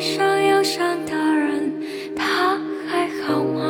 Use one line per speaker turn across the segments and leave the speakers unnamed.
上忧伤的人，他还好吗？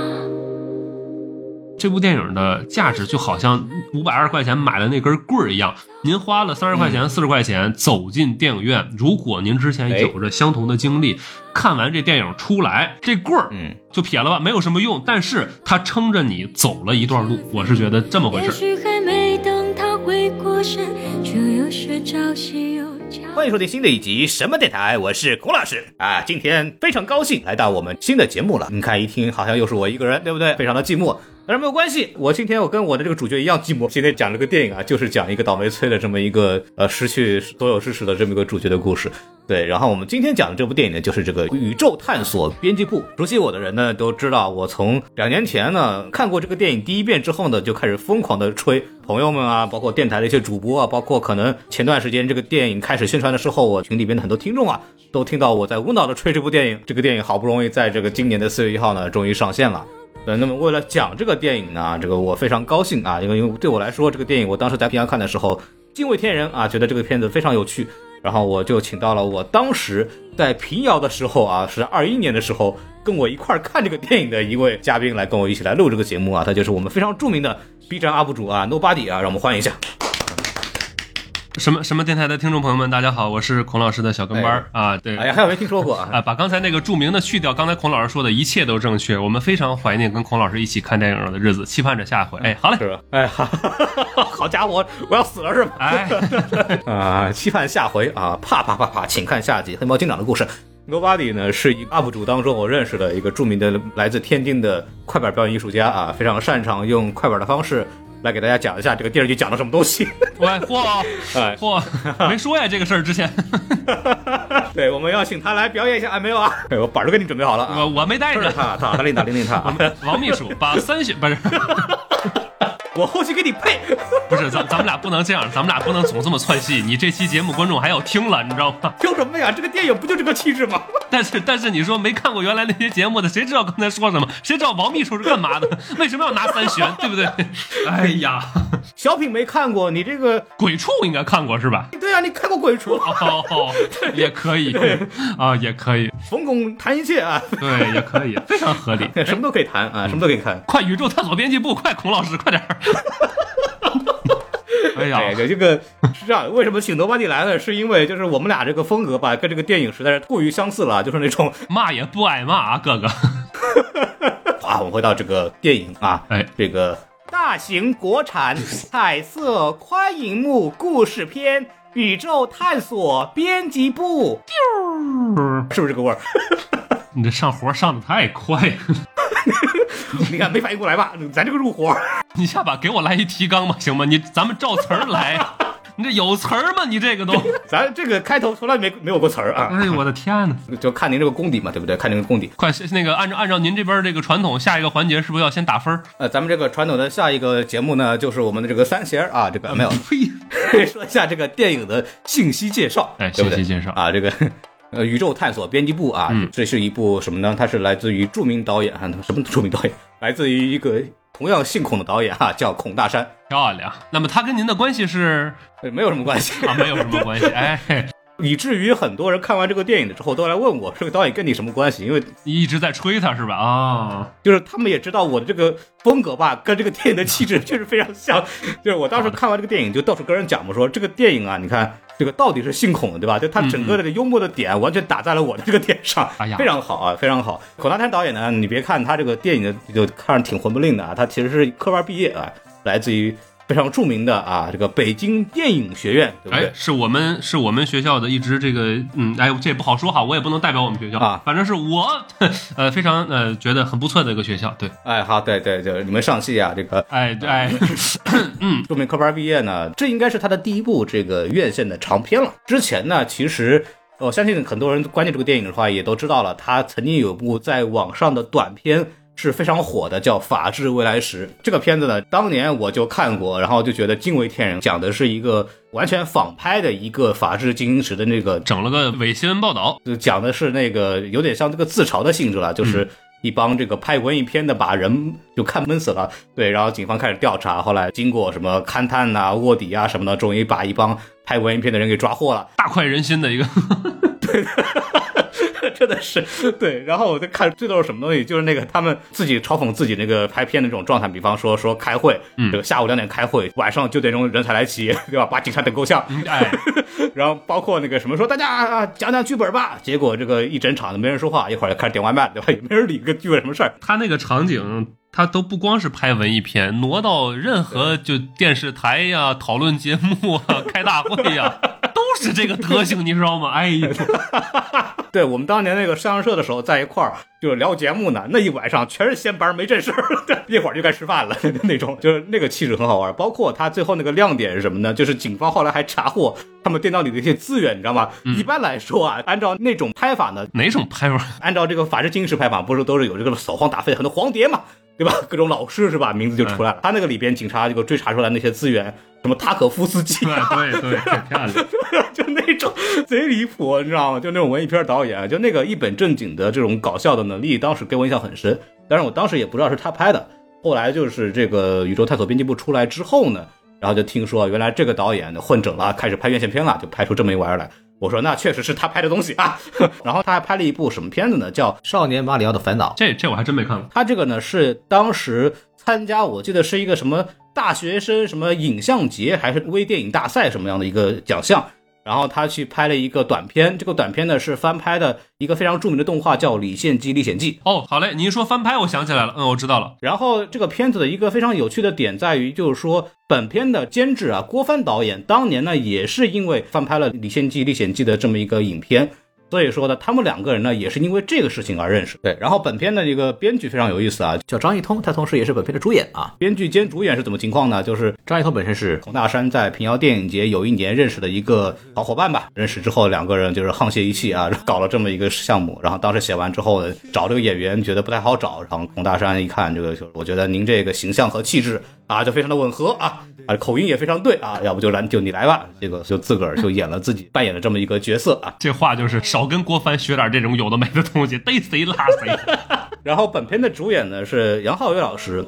这部电影的价值就好像五百二十块钱买的那根棍儿一样，您花了三十块钱、四十块钱走进电影院，如果您之前有着相同的经历，看完这电影出来，这棍儿
嗯，
就撇了吧，没有什么用，但是它撑着你走了一段路，我是觉得这么回事也。
许还没等他回过神，就有些朝夕又交
欢迎收听新的一集什么电台，我是孔老师啊。今天非常高兴来到我们新的节目了。你看一听好像又是我一个人，对不对？非常的寂寞。但是没有关系，我今天我跟我的这个主角一样寂寞。今天讲这个电影啊，就是讲一个倒霉催的这么一个呃失去所有知识的这么一个主角的故事。对，然后我们今天讲的这部电影呢，就是这个《宇宙探索编辑部》。熟悉我的人呢都知道，我从两年前呢看过这个电影第一遍之后呢，就开始疯狂的吹。朋友们啊，包括电台的一些主播啊，包括可能前段时间这个电影开始宣传的时候，我群里边的很多听众啊，都听到我在无脑的吹这部电影。这个电影好不容易在这个今年的四月一号呢，终于上线了。呃，那么为了讲这个电影呢，这个我非常高兴啊，因为因为对我来说，这个电影我当时在平阳看的时候惊为天人啊，觉得这个片子非常有趣，然后我就请到了我当时在平遥的时候啊，是二一年的时候，跟我一块儿看这个电影的一位嘉宾来跟我一起来录这个节目啊，他就是我们非常著名的 B 站 UP 主啊，Nobody 啊，让我们欢迎一下。
什么什么电台的听众朋友们，大家好，我是孔老师的小跟班儿、啊，对。
哎呀，还有没听说过啊？
啊，把刚才那个著名的去掉，刚才孔老师说的一切都正确。我们非常怀念跟孔老师一起看电影的日子，期盼着下回。哎，好嘞，
是吧？哎，哈哈哈哈好家伙，我要死了是吧？
哎，
啊，期盼下回啊！啪啪啪啪，请看下集《黑猫警长的故事》。Nobody 呢是一个 UP 主当中我认识的一个著名的来自天津的快板表演艺术家啊，非常擅长用快板的方式来给大家讲一下这个电视剧讲了什么东西。
喂，嚯
哎，
嚯，没说呀这个事儿之前，
对，我们要请他来表演一下，哎，没有啊？哎，我板儿都给你准备好了啊。
我我没带着。
是他，他，他领他，领领他啊！
王秘书把三选不是
我后期给你配。
不是，咱咱们俩不能这样，咱们俩不能总这么窜戏。你这期节目观众还要听了，你知道吗？
听什么呀？这个电影不就这个气质吗？
但是但是你说没看过原来那些节目的，谁知道刚才说什么？谁知道王秘书是干嘛的？为什么要拿三旋？对不对？哎呀，
小品没看过，你这个
鬼畜应该看过是吧？
对啊，你看过《鬼畜》？
哦，也可以啊，也可以，
冯巩谈一切啊，
对，也可以，非常合理。
什么都可以谈啊，什么都可以看。
快宇宙探索编辑部，快孔老师，快点儿！哎呀，
哎，这个是这样，为什么请罗巴蒂来呢？是因为就是我们俩这个风格吧，跟这个电影实在是过于相似了，就是那种
骂也不挨骂啊，哥哥。
啊，我们回到这个电影啊，
哎，
这个大型国产彩色宽银幕故事片《宇宙探索编辑部》，是不是这个味儿？
你这上活上的太快了，
你看没反应过来吧？咱这个入活。
你下把给我来一提纲吧，行吗？你咱们照词儿来，你这有词儿吗？你这个都，
咱这个开头从来没没有过词儿啊，
哎呦我的天呐！
就看您这个功底嘛，对不对？看您的功底。
快，那个按照按照您这边这个传统，下一个环节是不是要先打分儿？
呃，咱们这个传统的下一个节目呢，就是我们的这个三弦儿啊，这个没有，
呸！
说一下这个电影的信息介绍，
哎
对不对
信息介绍
啊，这个。呃，宇宙探索编辑部啊，
嗯
这是一部什么呢？它是来自于著名导演啊，什么著名导演？来自于一个同样姓孔的导演哈、叫孔大山，
漂亮。那么他跟您的关系是
呃没有什么关系。
啊，没有什么关系。哎，
以至于很多人看完这个电影的之后都来问我，这个导演跟你什么关系？因为
一直在吹他是吧？啊，
就是他们也知道我的这个风格吧，跟这个电影的气质 确实非常像。就是我当时看完这个电影，就到处跟人讲嘛，说这个电影啊，你看这个到底是姓孔的，对吧？就他整个的这个幽默的点完全打在了我的这个点上，
哎呀
非常好啊，非常好。孔大山导演呢，你别看他这个电影的就看着挺混不吝的啊，他其实是科班毕业啊，来自于非常著名的啊这个北京电影学院，对不对？
哎，是我们是我们学校的一直这个，嗯，哎，这也不好说哈，我也不能代表我们学校
啊
反正是我，呃，非常呃觉得很不错的一个学校，对，
哎，好，对对，就是你们上戏啊，这个
哎哎，
著名科班毕业呢，这应该是他的第一部这个院线的长片了。之前呢，其实我相信很多人关注这个电影的话，也都知道了，他曾经有部在网上的短片是非常火的，叫《法治未来时》。这个片子呢，当年我就看过，然后就觉得惊为天人，讲的是一个完全仿拍的一个法治进行时的那个
整了个伪新闻报道，
就讲的是那个有点像这个自嘲的性质了，就是一帮这个拍文艺片的把人就看闷死了，对，然后警方开始调查，后来经过什么勘探呐、卧底啊什么的，终于把一帮拍文艺片的人给抓获了。
大快人心的一个，
真的是对。然后我就看最逗是什么东西，就是那个他们自己嘲讽自己那个拍片的这种状态，比方说说开会，这个下午两点开会，晚上九点钟人才来齐，对吧？把警察等够呛。
哎，
然后包括那个什么说大家啊讲讲剧本吧，结果这个一整场都没人说话，一会儿就开始点外卖，对吧？也没人理个剧本什么事儿。
他那个场景，他都不光是拍文艺片，挪到任何就电视台呀、讨论节目啊、开大会呀，都是这个德行，你知道吗？哎呀，
对我们当年那个上社的时候在一块儿就是聊节目呢，那一晚上全是闲班没正事儿，一会儿就该吃饭了 那种，就是那个气质很好玩。包括他最后那个亮点是什么呢？就是警方后来还查获他们电脑里的一些资源，你知道吗？一般来说啊，按照那种拍法呢，
哪种拍法？
按照这个法制进行时拍法，不是都是有这个扫黄打非很多黄碟嘛，对吧？各种老师是吧？名字就出来了。他那个里边警察这个追查出来那些资源，什么塔可夫斯基
对
啊，
对对，太漂亮。
就那种贼离谱，你知道吗？就那种文艺片导演，就那个一本正经的这种搞笑的能力，当时给我印象很深。但是我当时也不知道是他拍的。后来就是这个《宇宙探索编辑部》出来之后呢，然后就听说原来这个导演混整了，开始拍院线片了，就拍出这么一玩意儿来。我说那确实是他拍的东西啊。然后他还拍了一部什么片子呢？叫《少年马里奥的烦恼》。
这这我还真没看过。
他这个呢是当时参加，我记得是一个什么大学生什么影像节还是微电影大赛什么样的一个奖项。然后他去拍了一个短片，这个短片呢是翻拍的一个非常著名的动画，叫《李献计历险记》。
哦，好嘞，你一说翻拍，我想起来了，嗯，我知道了。
然后这个片子的一个非常有趣的点在于，就是说本片的监制啊，郭帆导演当年呢也是因为翻拍了《李献计历险记》的这么一个影片。所以说呢，他们两个人呢也是因为这个事情而认识。对，然后本片的一个编剧非常有意思啊，叫张艺通，他同时也是本片的主演啊。编剧兼主演是怎么情况呢？就是张艺通本身是孔大山在平遥电影节有一年认识的一个好伙伴吧。认识之后，两个人就是沆瀣一气啊，搞了这么一个项目。然后当时写完之后呢，找这个演员觉得不太好找，然后孔大山一看这个，就是我觉得您这个形象和气质啊，就非常的吻合啊，啊口音也非常对啊，要不就来就你来吧。这个就自个儿就演了自己扮演了这么一个角色啊。
这话就是少跟郭帆学点这种有的没的东西，逮谁拉谁。
然后本片的主演呢是杨浩宇老师，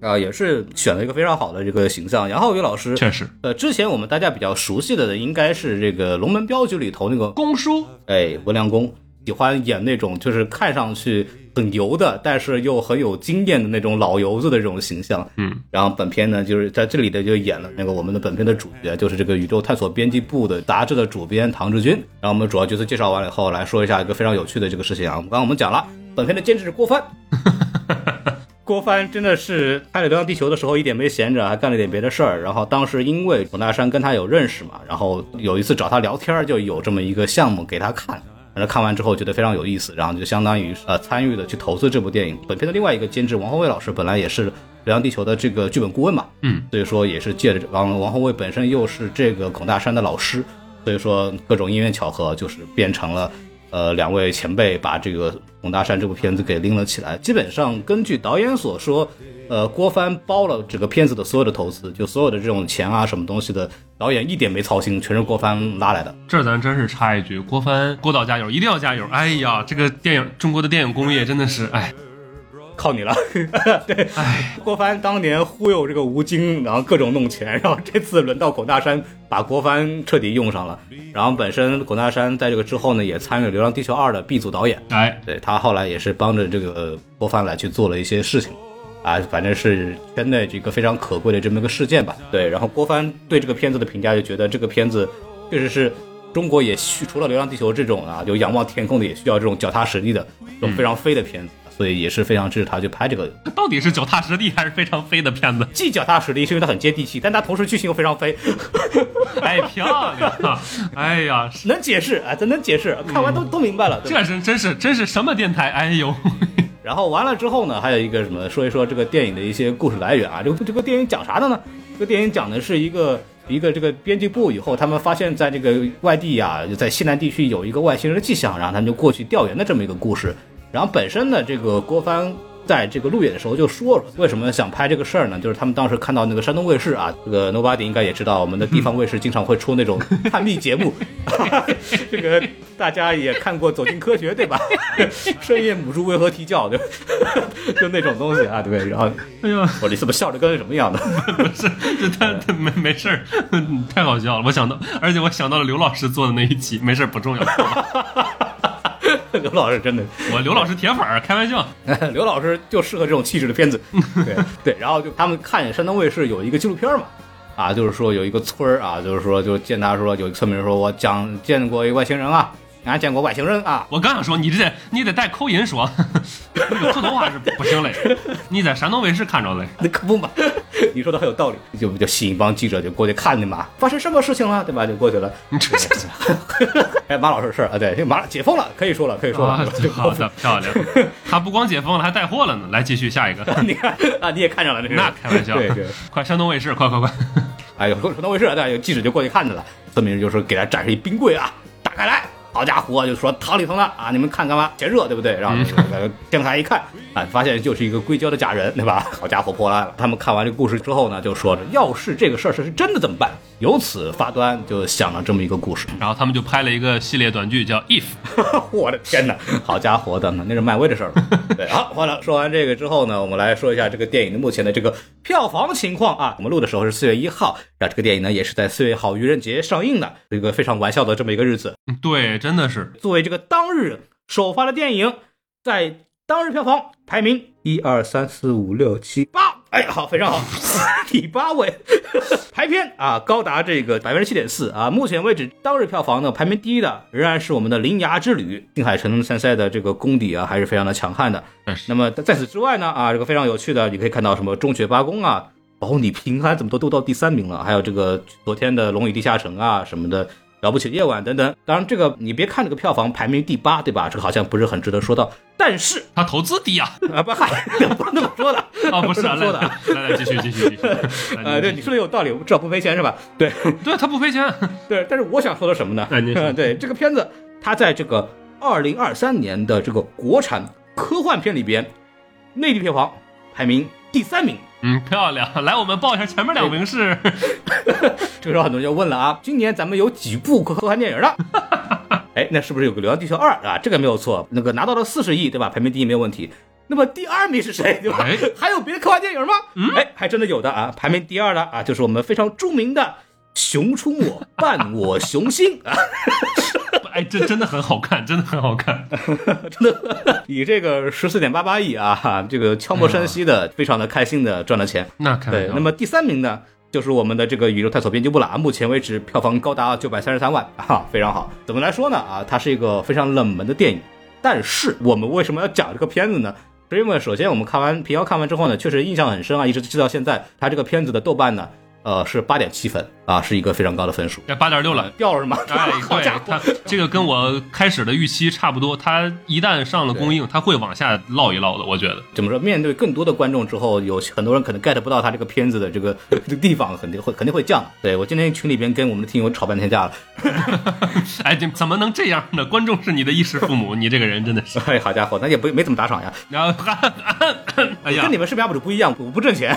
啊、也是选了一个非常好的这个形象。杨浩宇老师
确实，
呃，之前我们大家比较熟悉的应该是这个《龙门镖局》里头那个
公叔
哎文良公，喜欢演那种就是看上去很油的，但是又很有经验的那种老油子的这种形象。
嗯，
然后本片呢，就是在这里的就演了那个我们的本片的主角，就是这个宇宙探索编辑部的杂志的主编唐志军。然后我们主要角色介绍完了以后，来说一下一个非常有趣的这个事情啊。刚刚我们讲了，本片的监制是郭帆。郭帆真的是拍了《流浪地球》的时候一点没闲着，还干了点别的事儿。然后当时因为孔大山跟他有认识嘛，然后有一次找他聊天，就有这么一个项目给他看。然后看完之后觉得非常有意思，然后就相当于呃参与的去投资这部电影。本片的另外一个监制王宏伟老师本来也是《流浪地球》的这个剧本顾问嘛，
嗯，
所以说也是借着王王宏伟本身又是这个孔大山的老师，所以说各种因缘巧合，就是变成了呃两位前辈把这个红大山这部片子给拎了起来。基本上根据导演所说，呃，郭帆包了整个片子的所有的投资，就所有的这种钱啊什么东西的，导演一点没操心，全是郭帆拉来的。
这咱真是插一句，郭帆郭导加油，一定要加油！哎呀，这个电影中国的电影工业真的是，哎，
靠你了，对，
哎，
郭帆当年忽悠这个吴京，然后各种弄钱，然后这次轮到孔大山把郭帆彻底用上了。然后本身孔大山在这个之后呢，也参与了《流浪地球二》的 B 组导演，
哎，
对他后来也是帮着这个郭帆来去做了一些事情，啊，反正是圈内这个非常可贵的这么一个事件吧。对，然后郭帆对这个片子的评价就觉得这个片子确实是中国也需除了《流浪地球》这种啊，就仰望天空的，也需要这种脚踏实地的这种非常飞的片子，所以也是非常支持他去拍这个。
到底是脚踏实地还是非常飞的片子？
既脚踏实地，是因为它很接地气，但它同时剧情又非常飞，
哎，漂亮！哎呀，
能解释啊，这能解释，看完都都明白了。
这是真是真是什么电台？哎呦，
然后完了之后呢，还有一个什么，说一说这个电影的一些故事来源啊。这个这个电影讲啥的呢？这个电影讲的是一个一个这个编辑部以后，他们发现在这个外地呀、就在西南地区有一个外星人的迹象，然后他们就过去调研的这么一个故事。然后本身呢，这个郭帆在这个路演的时候就说了，为什么想拍这个事儿呢？就是他们当时看到那个山东卫视啊，这个 Nobody 应该也知道，我们的地方卫视经常会出那种探秘节目，这个大家也看过《走进科学》对吧？深夜母猪为何啼叫？对吧，就那种东西啊，对。然后
哎呦，
我你怎么笑的跟什么样的？
不是，这他他没没事儿，太好笑了。我想到，而且我想到了刘老师做的那一期，没事儿不重要。
刘老师真的，
我刘老师铁粉儿，开玩笑。
刘老师就适合这种气质的片子。对对，然后就他们看山东卫视有一个纪录片嘛，啊，就是说有一个村儿啊，就是说就见他说有一个村民说，我讲见过一个外星人啊，俺见过外星人啊，
我刚想说，你这你得带口音说，这个普通话是不行嘞。你在山东卫视看着嘞，
那可不嘛，你说的很有道理，就就吸引一帮记者就过去看的嘛，发生什么事情了，对吧？就过去了。
你这这
哎，马老师的事儿啊，对，这马解封了，可以说了，可以说了。
好的，漂亮。他不光解封了，还带货了呢。来，继续下一个。
你看啊，你也看上了这是？
那开玩笑，
对对。
快山东卫视，快快快！
哎呦，山东卫视，对，有记者就过去看去了，村民就是给他展示一冰柜啊，打开来。好家伙，就说汤里头呢啊，你们看干嘛？嫌热对不对？然后电视台一看啊，发现就是一个硅胶的假人，对吧？好家伙，破烂了。他们看完这个故事之后呢，就说着，要是这个事儿是真的怎么办？由此发端，就想了这么一个故事。
然后他们就拍了一个系列短剧，叫《If 》。
我的天哪，好家伙的，那是漫威的事儿了。对，好，完了。说完这个之后呢，我们来说一下这个电影的目前的这个票房情况啊。我们录的时候是四月一号，然后这个电影呢也是在四月一号愚人节上映的，一个非常玩笑的这么一个日子。
对，真的是
作为这个当日首发的电影，在当日票房排名一二三四五六七八，哎，好，非常好，第八位，排片啊高达这个百分之七点四啊，目前为止当日票房呢排名第一的仍然是我们的《铃芽之旅》，新海诚参赛的这个功底啊还是非常的强悍的。那么在此之外呢啊，这个非常有趣的，你可以看到什么《中学八公》啊，保你平安怎么都都到第三名了，还有这个昨天的《龙与地下城》啊什么的。了不起夜晚等等，当然这个你别看这个票房排名第八，对吧？这个好像不是很值得说到，但是
他投资低啊，
啊不 嗨，不是那么说的
啊，不是
这么说的。
来来继续继续继续，
呃，对你说的有道理，至少不赔钱是吧？对
对，他不赔钱。
对，但是我想说的什么呢？对这个片子，它在这个二零二三年的这个国产科幻片里边，内地票房排名第三名。
嗯，漂亮！来，我们报一下前面两名是。
这个时候很多人就问了啊，今年咱们有几部科幻电影了？哎，那是不是有个《流浪地球二》啊？这个没有错，那个拿到了四十亿，对吧？排名第一没有问题。那么第二名是谁？对吧？还有别的科幻电影吗？哎，还真的有的啊！排名第二的啊，就是我们非常著名的《熊出没》伴我雄心啊。
哎，这真的很好看，真的很好看，
真的以这个十四点八八亿啊，这个悄无声息的，非常的开心的赚了钱。
那
对，那么第三名呢，就是我们的这个宇宙探索编辑部了啊，目前为止票房高达九百三十三万啊，非常好。怎么来说呢？啊，它是一个非常冷门的电影，但是我们为什么要讲这个片子呢？是因为首先我们看完平遥看完之后呢，确实印象很深啊，一直记到现在。它这个片子的豆瓣呢。呃，是八点七分啊，是一个非常高的分数。
哎，八点六了，
掉了是吗？
哎，对，它这个跟我开始的预期差不多。它一旦上了公映，它会往下落一落的。我觉得
怎么说？面对更多的观众之后，有很多人可能 get 不到他这个片子的这个 这个地方，肯定会肯定会降。对我今天群里边跟我们的听友吵半天架了。
哎，这怎么能这样呢？观众是你的衣食父母，你这个人真的是。
哎，好家伙，那也不没怎么打赏呀。
然后，哎呀，
跟你们视频 UP 主不一样，我不挣钱。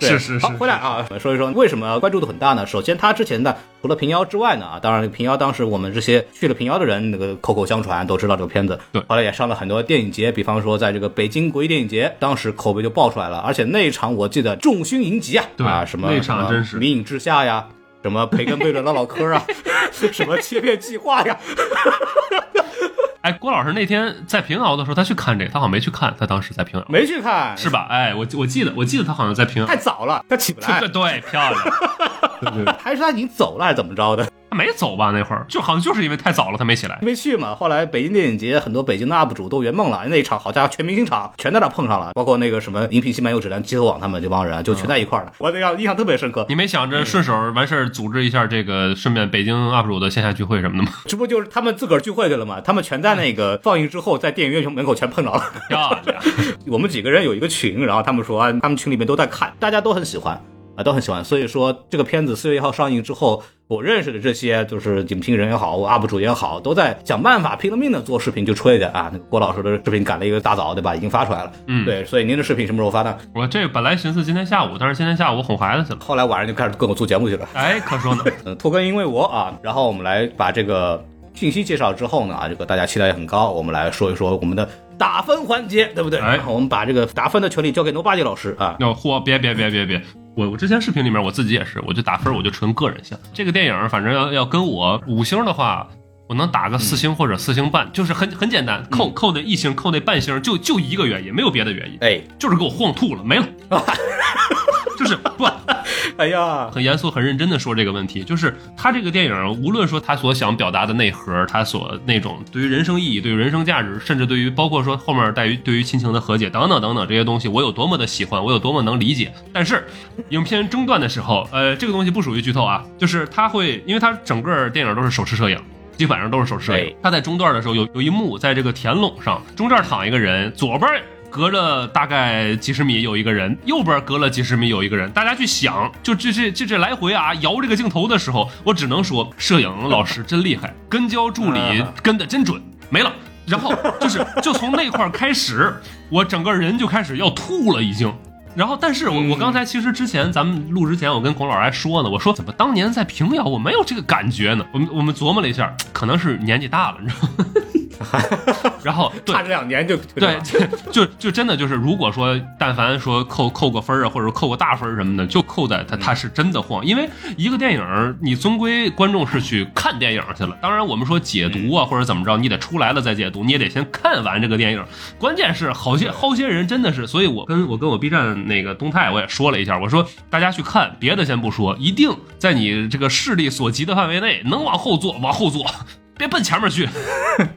是是是。
好，回来啊，说一说为什么关注度很大。呢，首先他之前的除了平遥之外呢，啊，当然平遥当时我们这些去了平遥的人，那个口口相传都知道这个片子，
对，
后来也上了很多电影节，比方说在这个北京国际电影节，当时口碑就爆出来了，而且那一场我记得众星云集啊，对啊，什么
那场真是
迷影之下呀，什么培根贝伦的唠嗑啊，什么切片计划呀。
哎，郭老师那天在平遥的时候，他去看这个，他好像没去看，他当时在平遥。
没去看，
是吧？哎，我我记得，我记得他好像在平遥，
太早了，他起不来，
对 对，漂亮，对对，
还是他已经走了，还是怎么着的？
他没走吧？那会儿就好像就是因为太早了，他没起来，
没去嘛。后来北京电影节很多北京的 UP 主都圆梦了，那一场好家伙，全明星场全在那碰上了，包括那个什么荧屏新漫游指南、街头网他们这帮人就全在一块儿了。我那样印象特别深刻。
你没想着顺手完事儿组织一下这个顺便北京 UP 主的线下聚会什么的吗？
这不就是他们自个儿聚会去了吗？他们全在那个放映之后，在电影院门口全碰着了。
漂亮。
我们几个人有一个群，然后他们说啊，他们群里面都在看，大家都很喜欢啊，都很喜欢。所以说这个片子四月一号上映之后。我认识的这些就是影评人也好我，UP 主也好，都在想办法拼了命的做视频，就吹的啊。那个郭老师的视频赶了一个大早，对吧？已经发出来了。
嗯，
对。所以您的视频什么时候发呢？
我这本来寻思今天下午，但是今天下午哄孩子去了，
后来晚上就开始跟我做节目去了。
哎，可说呢。
嗯，拖更因为我啊。然后我们来把这个信息介绍之后呢，啊，这个大家期待也很高。我们来说一说我们的打分环节，对不对？
哎，
我们把这个打分的权利交给牛八戒老师啊。
要嚯，别别别别别。我我之前视频里面我自己也是，我就打分我就纯个人项。这个电影反正要要跟我五星的话，我能打个四星或者四星半，就是很很简单，扣扣那一星，扣那半星，就就一个原因，没有别的原因，
哎，
就是给我晃吐了，没了。就是不
哎呀，
很严肃、很认真的说这个问题，就是他这个电影，无论说他所想表达的内核，他所那种对于人生意义、对于人生价值，甚至对于包括说后面带于对于亲情的和解等等等等这些东西，我有多么的喜欢，我有多么能理解。但是，影片中断的时候，呃，这个东西不属于剧透啊，就是他会，因为他整个电影都是手持摄影。基本上都是手持摄影
哎。
他在中段的时候有有一幕，在这个田垄上，中间躺一个人，左边隔着大概几十米有一个人，右边隔了几十米有一个人。大家去想，就这这这这来回啊摇这个镜头的时候，我只能说摄影老师真厉害，跟焦助理
啊
跟的真准，没了。然后 就是就从那块儿开始，我整个人就开始要吐了，已经。然后，但是我我刚才其实之前咱们录之前，我跟孔老师还说呢，我说怎么当年在平遥我没有这个感觉呢？我们我们琢磨了一下，可能是年纪大了，你知道吗？然后 对
差这两年就
对，就就就真的就是，如果说但凡说扣扣个分儿啊，或者扣个大分儿什么的，就扣在他他是真的晃，因为一个电影儿，你终归观众是去看电影去了。当然，我们说解读啊，或者怎么着，你得出来了再解读，你也得先看完这个电影。关键是好些好些人真的是，所以我跟我跟我 B 站那个东泰我也说了一下，我说大家去看，别的先不说，一定在你这个视力所及的范围内，能往后坐往后坐，别奔前面去。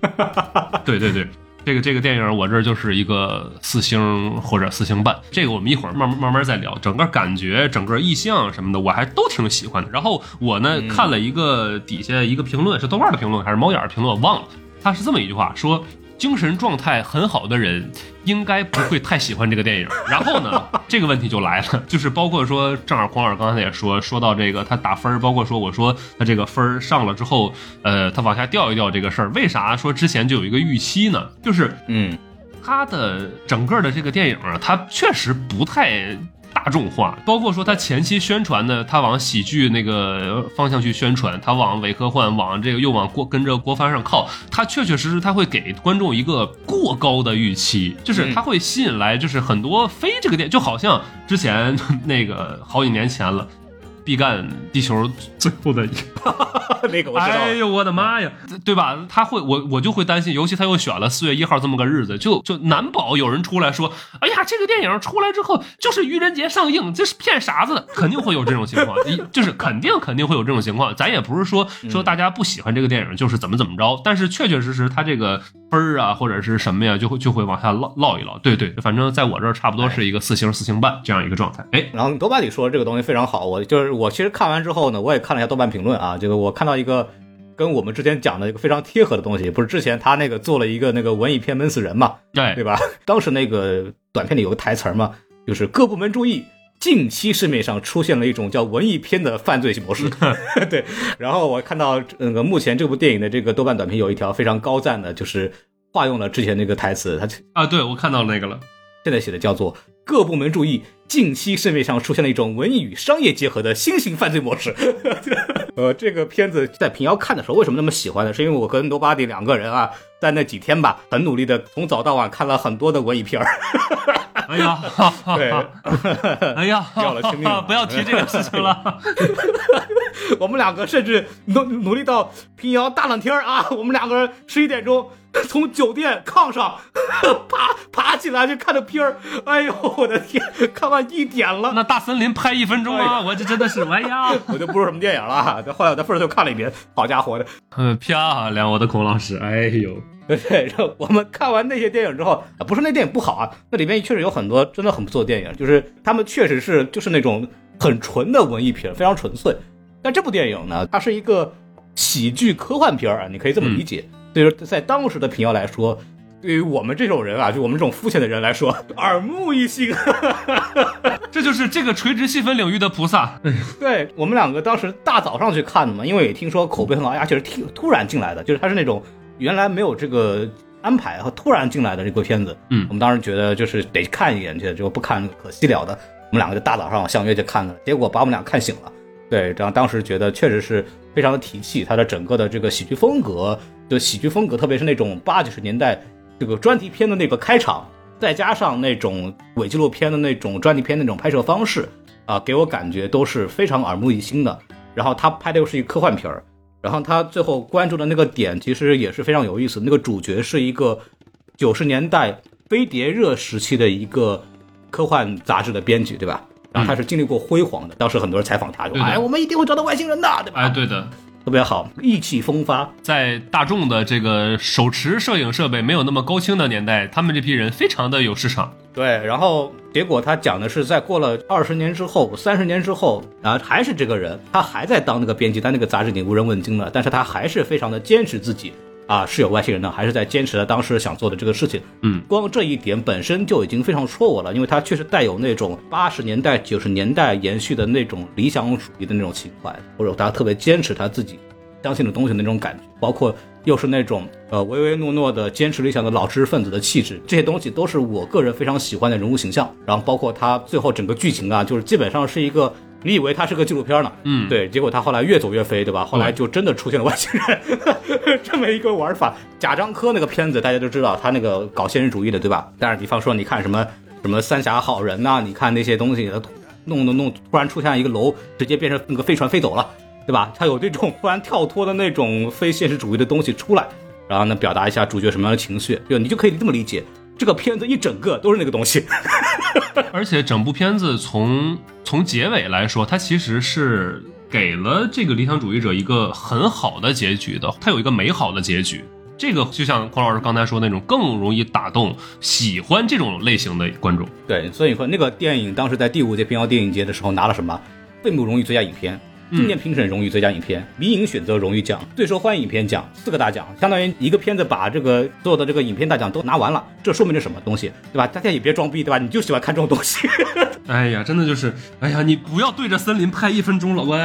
对对对。这个这个电影我这儿就是一个四星或者四星半，这个我们一会儿慢慢慢慢再聊。整个感觉、整个意象什么的，我还都挺喜欢的。然后我呢、看了一个底下一个评论，是豆瓣的评论还是猫眼的评论，我忘了。他是这么一句话说：精神状态很好的人应该不会太喜欢这个电影。然后呢，这个问题就来了，就是包括说，正好黄老师刚才也说，说到这个他打分，包括说我说他这个分儿上了之后，呃，他往下掉一掉这个事儿，为啥说之前就有一个预期呢？就是
嗯
他的整个的这个电影啊，他确实不太大众化，包括说他前期宣传的，他往喜剧那个方向去宣传，他往伪科幻，往这个又往国跟着国番上靠，他确确实实他会给观众一个过高的预期，就是他会吸引来就是很多非这个电，就好像之前那个好几年前了。毕赣地球最后的一
那个我知道了。
哎呦我的妈呀，对吧？他会，我我就会担心，尤其他又选了四月一号这么个日子，就就难保有人出来说，哎呀，这个电影出来之后就是愚人节上映，这是骗傻子的，肯定会有这种情况，一就是肯定肯定会有这种情况。咱也不是说说大家不喜欢这个电影就是怎么怎么着，但是确确实实他这个分儿啊或者是什么呀，就会就会往下落落一落。对对，反正在我这儿差不多是一个四星四星半这样一个状态。哎，
然后豆瓣里说这个东西非常好，我就是我其实看完之后呢，我也看了一下豆瓣评论啊，这个我看到一个跟我们之前讲的一个非常贴合的东西，不是之前他那个做了一个那个文艺片闷死人嘛，
对
对吧？当时那个短片里有个台词儿嘛，就是各部门注意。近期市面上出现了一种叫文艺片的犯罪模式，对。然后我看到那个目前这部电影的这个豆瓣短评有一条非常高赞的，就是化用了之前那个台词，他
啊，对我看到那个了。
现在写的叫做“各部门注意，近期市面上出现了一种文艺与商业结合的新型犯罪模式。”呃，这个片子在平遥看的时候，为什么那么喜欢呢？是因为我跟多巴迪两个人啊，在那几天吧，很努力的从早到晚看了很多的文艺片儿。
哎呀，
对，
哎呀，
要了亲命了
不要提这个事情了。
我们两个甚至努努力到平遥大冷天儿啊，我们两个人十一点钟从酒店炕上爬爬起来就看着片儿。哎呦，我的天，看完一点了。
那大森林拍一分钟啊，我这真的是，哎呀，
我就不说什么电影了啊，后来我在份儿上又看了一遍，好家伙的，
嗯，漂亮，我的孔老师，哎呦，
对对，然后我们看完那些电影之后，啊，不是那电影不好啊，那里面确实有很多真的很不错的电影，就是他们确实是就是那种很纯的文艺片，非常纯粹。但这部电影呢，它是一个喜剧科幻片啊，你可以这么理解。所以说，在当时的平遥来说，对于我们这种人啊，就我们这种肤浅的人来说，耳目一新。
这就是这个垂直细分领域的菩萨。
对我们两个当时大早上去看的嘛，因为也听说口碑很好，而且是突突然进来的，就是它是那种原来没有这个安排和突然进来的这个片子。
嗯
我们当时觉得就是得看一眼去，就不看可惜了的。我们两个就大早上相约去看了，结果把我们俩看醒了。对，然后当时觉得确实是非常的提气，他的整个的这个喜剧风格，就喜剧风格，特别是那种八九十年代这个专题片的那个开场，再加上那种伪纪录片的那种专题片那种拍摄方式，啊，给我感觉都是非常耳目一新的。然后他拍的又是一个科幻片儿，然后他最后关注的那个点其实也是非常有意思，那个主角是一个九十年代飞碟热时期的一个科幻杂志的编辑，对吧？然后他是经历过辉煌的，当时很多人采访他说：“
对的
哎，我们一定会找到外星人的，对吧？”
哎，对的，
特别好，意气风发。
在大众的这个手持摄影设备没有那么高清的年代，他们这批人非常的有市场。
对，然后结果他讲的是，在过了二十年之后、三十年之后，然后还是这个人，他还在当那个编辑，但那个杂志已经无人问津了，但是他还是非常的坚持自己啊是有外星人的，还是在坚持他当时想做的这个事情。
嗯，
光这一点本身就已经非常戳我了，因为他确实带有那种八十年代、九十年代延续的那种理想主义的那种情怀，或者他特别坚持他自己相信的东西的那种感觉，包括又是那种呃唯唯诺诺的坚持理想的老知识分子的气质，这些东西都是我个人非常喜欢的人物形象。然后包括他最后整个剧情啊，就是基本上是一个。你以为它是个纪录片呢？
嗯
对，结果他后来越走越飞，对吧？后来就真的出现了外星人 这么一个玩法。贾樟柯那个片子大家都知道，他那个搞现实主义的，对吧？但是比方说你看什么什么三峡好人呐、你看那些东西，弄弄弄，突然出现一个楼，直接变成那个飞船飞走了，对吧？他有这种突然跳脱的那种非现实主义的东西出来，然后呢，表达一下主角什么样的情绪，就你就可以这么理解，这个片子一整个都是那个东西。
而且整部片子从从结尾来说，它其实是给了这个理想主义者一个很好的结局的，它有一个美好的结局。这个就像孔老师刚才说那种，更容易打动喜欢这种类型的观众。
对，所以说那个电影当时在第五届平遥电影节的时候拿了什么？并不容易最佳影片。今年评审荣誉最佳影片、迷影选择荣誉奖、最受欢迎影片奖四个大奖，相当于一个片子把这个所有的这个影片大奖都拿完了。这说明了什么东西，对吧？大家也别装逼，对吧？你就喜欢看这种东西。
哎呀，真的就是，哎呀，你不要对着森林拍一分钟了，喂！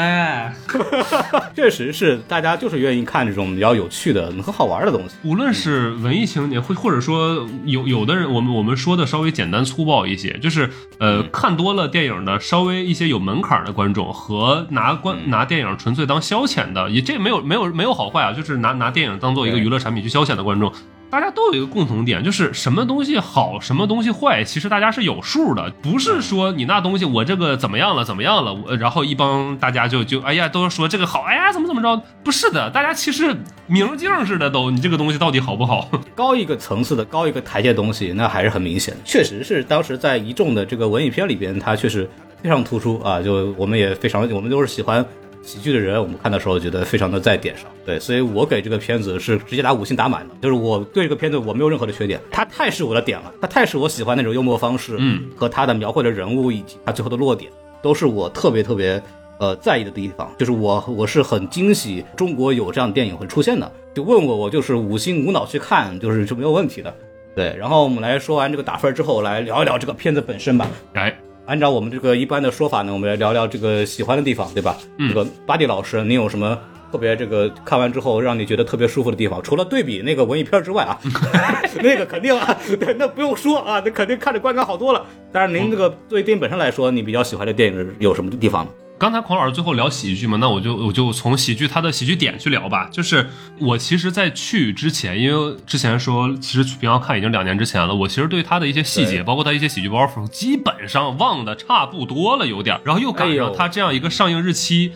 确实是，大家就是愿意看这种比较有趣的、很好玩的东西。
无论是文艺情节，或或者说有有的人，我们我们说的稍微简单粗暴一些，就是呃，看多了电影的稍微一些有门槛的观众和拿观拿电影纯粹当消遣的，也这没有没有没有好坏啊，就是拿拿电影当做一个娱乐产品去消遣的观众。大家都有一个共同点，就是什么东西好，什么东西坏，其实大家是有数的，不是说你那东西我这个怎么样了，怎么样了，我然后一帮大家就就哎呀都说这个好，哎呀怎么怎么着，不是的，大家其实明镜似的都，你这个东西到底好不好？
高一个层次的、高一个台阶东西，那还是很明显的。确实是当时在一众的这个文艺片里边，它确实非常突出啊。就我们也非常，我们都是喜欢喜剧的人，我们看的时候觉得非常的在点上。对，所以我给这个片子是直接打五星打满的，就是我对这个片子我没有任何的缺点，它太是我的点了，它太是我喜欢那种幽默方式，
嗯，
和他的描绘的人物以及他最后的落点，都是我特别特别。呃，在意的地方就是我，我是很惊喜中国有这样的电影会出现的。就问我，我就是五星无脑去看，就是就没有问题的。对，然后我们来说完这个打分之后，来聊一聊这个片子本身吧。
哎，
按照我们这个一般的说法呢，我们来聊聊这个喜欢的地方，对吧？
嗯
这个巴蒂老师，您有什么特别这个看完之后让你觉得特别舒服的地方？除了对比那个文艺片之外啊，那个肯定啊，对，那不用说啊，那肯定看着观感好多了。但是您这个对电影本身来说，你比较喜欢的电影有什么地方呢？
刚才孔老师最后聊喜剧嘛，那我就我就从喜剧它的喜剧点去聊吧。就是我其实，在去之前，因为之前说其实去平遥看已经两年之前了，我其实对他的一些细节，包括他一些喜剧包袱，基本上忘的差不多了，有点儿。然后又赶上他这样一个上映日期。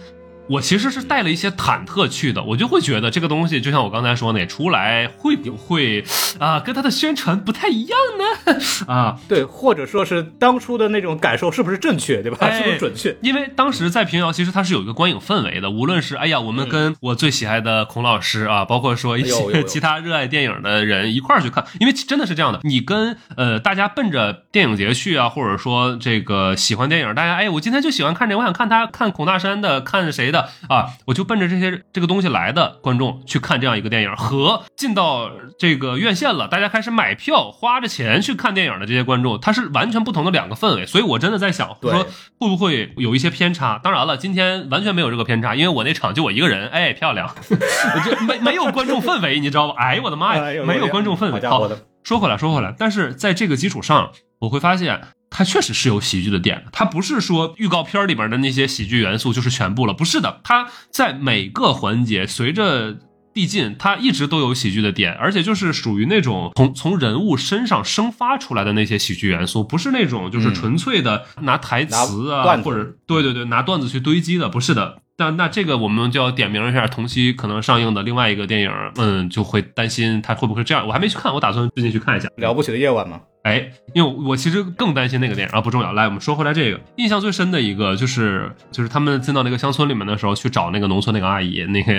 我其实是带了一些忐忑去的，我就会觉得这个东西，就像我刚才说那，出来会不会啊，跟他的宣传不太一样呢？啊，
对，或者说是当初的那种感受是不是正确，对吧？
哎
是不是准确？
因为当时在平遥，其实它是有一个观影氛围的。无论是哎呀，我们跟我最喜爱的孔老师啊，包括说一些 其他热爱电影的人一块儿去看，因为真的是这样的，你跟呃大家奔着电影节去啊，或者说这个喜欢电影，大家哎，我今天就喜欢看这个，我想看他看孔大山的，看谁的啊，我就奔着这些这个东西来的观众去看这样一个电影，和进到这个院线了，大家开始买票花着钱去看电影的这些观众，他是完全不同的两个氛围。所以我真的在想，说会不会有一些偏差？当然了，今天完全没有这个偏差，因为我那场就我一个人，哎，漂亮，我就没没有观众氛围，你知道吧？哎呦我的妈呀，没有观众氛围。
好
说回来，说回来，但是在这个基础上，我会发现它确实是有喜剧的点的。它不是说预告片里边的那些喜剧元素就是全部了，不是的。它在每个环节随着递进，它一直都有喜剧的点，而且就是属于那种从从人物身上生发出来的那些喜剧元素，不是那种就是纯粹的拿台词啊，或者对对对拿段子去堆积的，不是的。那那这个我们就要点名一下同期可能上映的另外一个电影，嗯，就会担心它会不会这样。我还没去看，我打算最近去看一下。
了不起的夜晚嘛，
哎，因为我其实更担心那个电影啊，不重要。来，我们说回来这个，印象最深的一个就是就是他们进到那个乡村里面的时候，去找那个农村那个阿姨，那个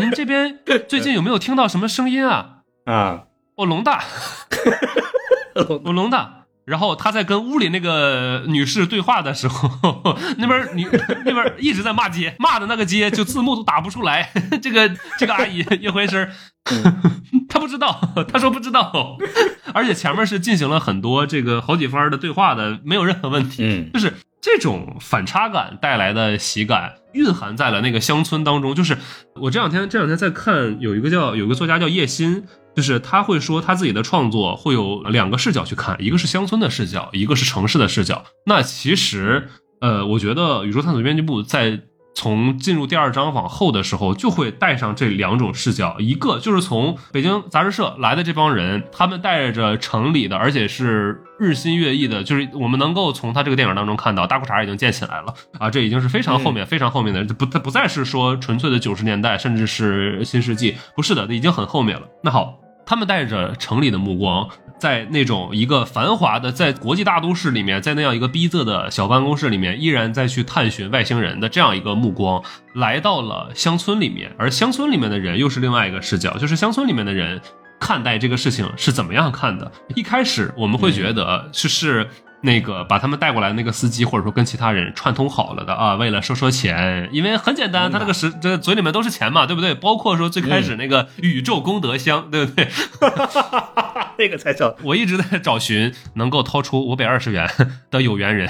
您这边 最近有没有听到什么声音啊？
啊，
我龙大，我龙大。然后他在跟屋里那个女士对话的时候，那边女那边一直在骂街，骂的那个街就字幕都打不出来。这个这个阿姨 一回身，她不知道，她说不知道，而且前面是进行了很多这个好几番的对话的，没有任何问题。
嗯，
就是这种反差感带来的喜感，蕴含在了那个乡村当中。就是我这两天这两天在看，有一个叫有个作家叫叶欣。就是他会说他自己的创作会有两个视角去看，一个是乡村的视角，一个是城市的视角。那其实，呃，我觉得宇宙探索编辑部在从进入第二章往后的时候，就会带上这两种视角，一个就是从北京杂志社来的这帮人，他们带着城里的，而且是日新月异的，就是我们能够从他这个电影当中看到，大裤衩已经建起来了啊，这已经是非常后面、非常后面的，不，它不再是说纯粹的九十年代，甚至是新世纪，不是的，已经很后面了。那好。他们带着城里的目光，在那种一个繁华的，在国际大都市里面，在那样一个逼仄的小办公室里面，依然在去探寻外星人的这样一个目光，来到了乡村里面，而乡村里面的人又是另外一个视角，就是乡村里面的人看待这个事情是怎么样看的。一开始我们会觉得就是。那个把他们带过来的那个司机，或者说跟其他人串通好了的啊，为了收收钱，因为很简单，他那个是这嘴里面都是钱嘛，对不对？包括说最开始那个宇宙功德箱，对不对？
那个才叫
我一直在找寻能够掏出五百二十元的有缘人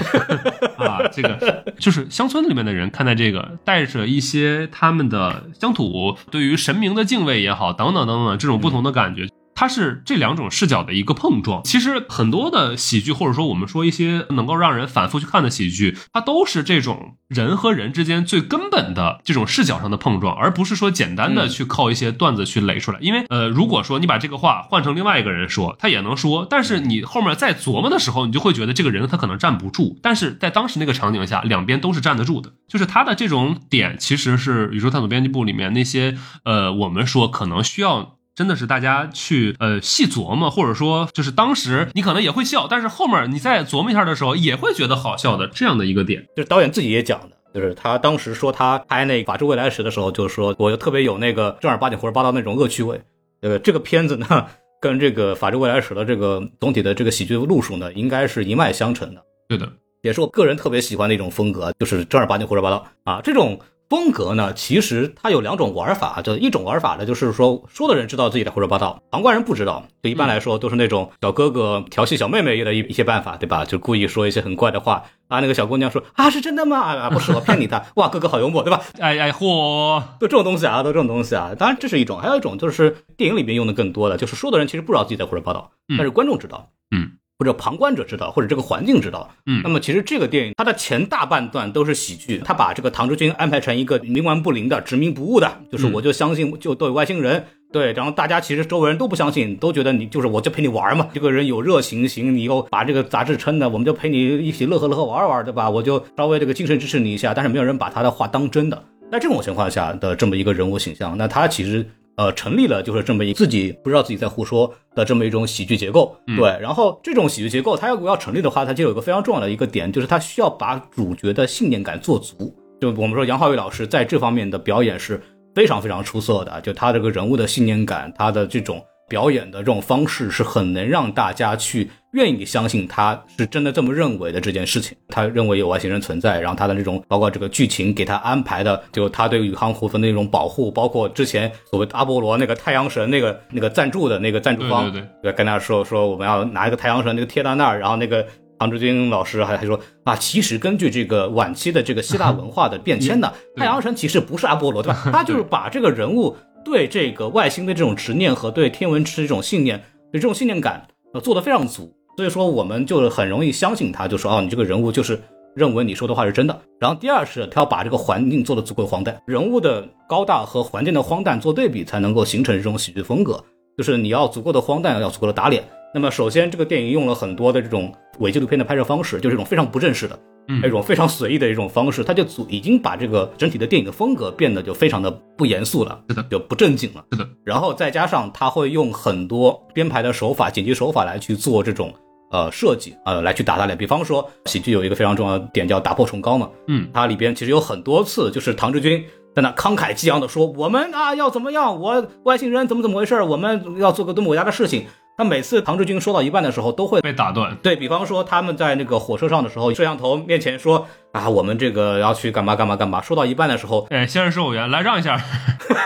啊，这个就是乡村里面的人看待这个，带着一些他们的乡土对于神明的敬畏也好，等等等等这种不同的感觉。它是这两种视角的一个碰撞。其实很多的喜剧，或者说我们说一些能够让人反复去看的喜剧，它都是这种人和人之间最根本的这种视角上的碰撞，而不是说简单的去靠一些段子去垒出来。因为呃，如果说你把这个话换成另外一个人说，他也能说，但是你后面再琢磨的时候，你就会觉得这个人他可能站不住。但是在当时那个场景下，两边都是站得住的。就是他的这种点，其实是宇宙探索编辑部里面那些呃，我们说可能需要。真的是大家去呃细琢磨，或者说就是当时你可能也会笑，但是后面你再琢磨一下的时候，也会觉得好笑的这样的一个点。
就是导演自己也讲的，就是他当时说他拍那《法治未来时》的时候，就是说我就特别有那个正儿八经胡说八道那种恶趣味。呃，这个片子呢，跟这个《法治未来时》的这个总体的这个喜剧路数呢，应该是一脉相承的。
对的，
也是我个人特别喜欢的一种风格，就是正儿八经胡说八道啊，这种。风格呢，其实它有两种玩法，就一种玩法呢，就是说说的人知道自己在胡说八道，旁观人不知道。就一般来说都是那种小哥哥调戏小妹妹的一一些办法，对吧？就故意说一些很怪的话啊，那个小姑娘说啊，是真的吗？啊，不是我 骗你的。哇，哥哥好幽默，对吧？
哎哎，嚯，
都这种东西啊，都这种东西啊。当然这是一种，还有一种就是电影里面用的更多的，就是说的人其实不知道自己在胡说八道，但是观众知道。
嗯。
或者旁观者知道，或者这个环境知道，
嗯，
那么其实这个电影它的前大半段都是喜剧，他把这个唐志军安排成一个冥顽不灵的、执迷不悟的，就是我就相信就都有外星人，对，然后大家其实周围人都不相信，都觉得你就是我就陪你玩嘛，这个人有热情行，你又把这个杂志撑的，我们就陪你一起乐呵乐呵玩玩，对吧？我就稍微这个精神支持你一下，但是没有人把他的话当真的。在这种情况下的这么一个人物形象，那他其实。呃，成立了就是这么一自己不知道自己在胡说的这么一种喜剧结构，对。然后这种喜剧结构，它要要成立的话，它就有一个非常重要的一个点，就是它需要把主角的信念感做足。就我们说杨浩宇老师在这方面的表演是非常非常出色的，就他这个人物的信念感，他的这种。表演的这种方式是很能让大家去愿意相信他是真的这么认为的这件事情。他认为有外星人存在，然后他的这种包括这个剧情给他安排的，就他对宇航服的那种保护，包括之前所谓阿波罗那个太阳神那个那个赞助的那个赞助方，
对对对，
跟他说说我们要拿一个太阳神那个贴到那儿，然后那个唐志军老师还还说啊，其实根据这个晚期的这个希腊文化的变迁呢，太阳神其实不是阿波罗，对吧？他就是把这个人物。对这个外星的这种执念和对天文池这种信念，对这种信念感，呃，做的非常足，所以说我们就很容易相信他，就说哦，你这个人物就是认为你说的话是真的。然后第二是他要把这个环境做的足够荒诞，人物的高大和环境的荒诞做对比，才能够形成这种喜剧风格。就是你要足够的荒诞，要足够的打脸。那么首先这个电影用了很多的这种伪纪录片的拍摄方式，就是这种非常不正式的。
嗯
一种非常随意的一种方式，他就组已经把这个整体的电影的风格变得就非常的不严肃了，
是的
就不正经了。
是的，
然后再加上他会用很多编排的手法、剪辑手法来去做这种呃设计，呃，来去打打脸。比方说，喜剧有一个非常重要的点叫打破重高嘛，
嗯，
它里边其实有很多次就是唐志军在那慷慨激昂的说，我们啊要怎么样，我外星人怎么怎么回事，我们要做个多么伟大的事情。他每次唐志军说到一半的时候，都会
被打断。
对比方说，他们在那个火车上的时候，摄像头面前说啊，我们这个要去干嘛干嘛干嘛。说到一半的时候，
哎，先生售货员来让一下，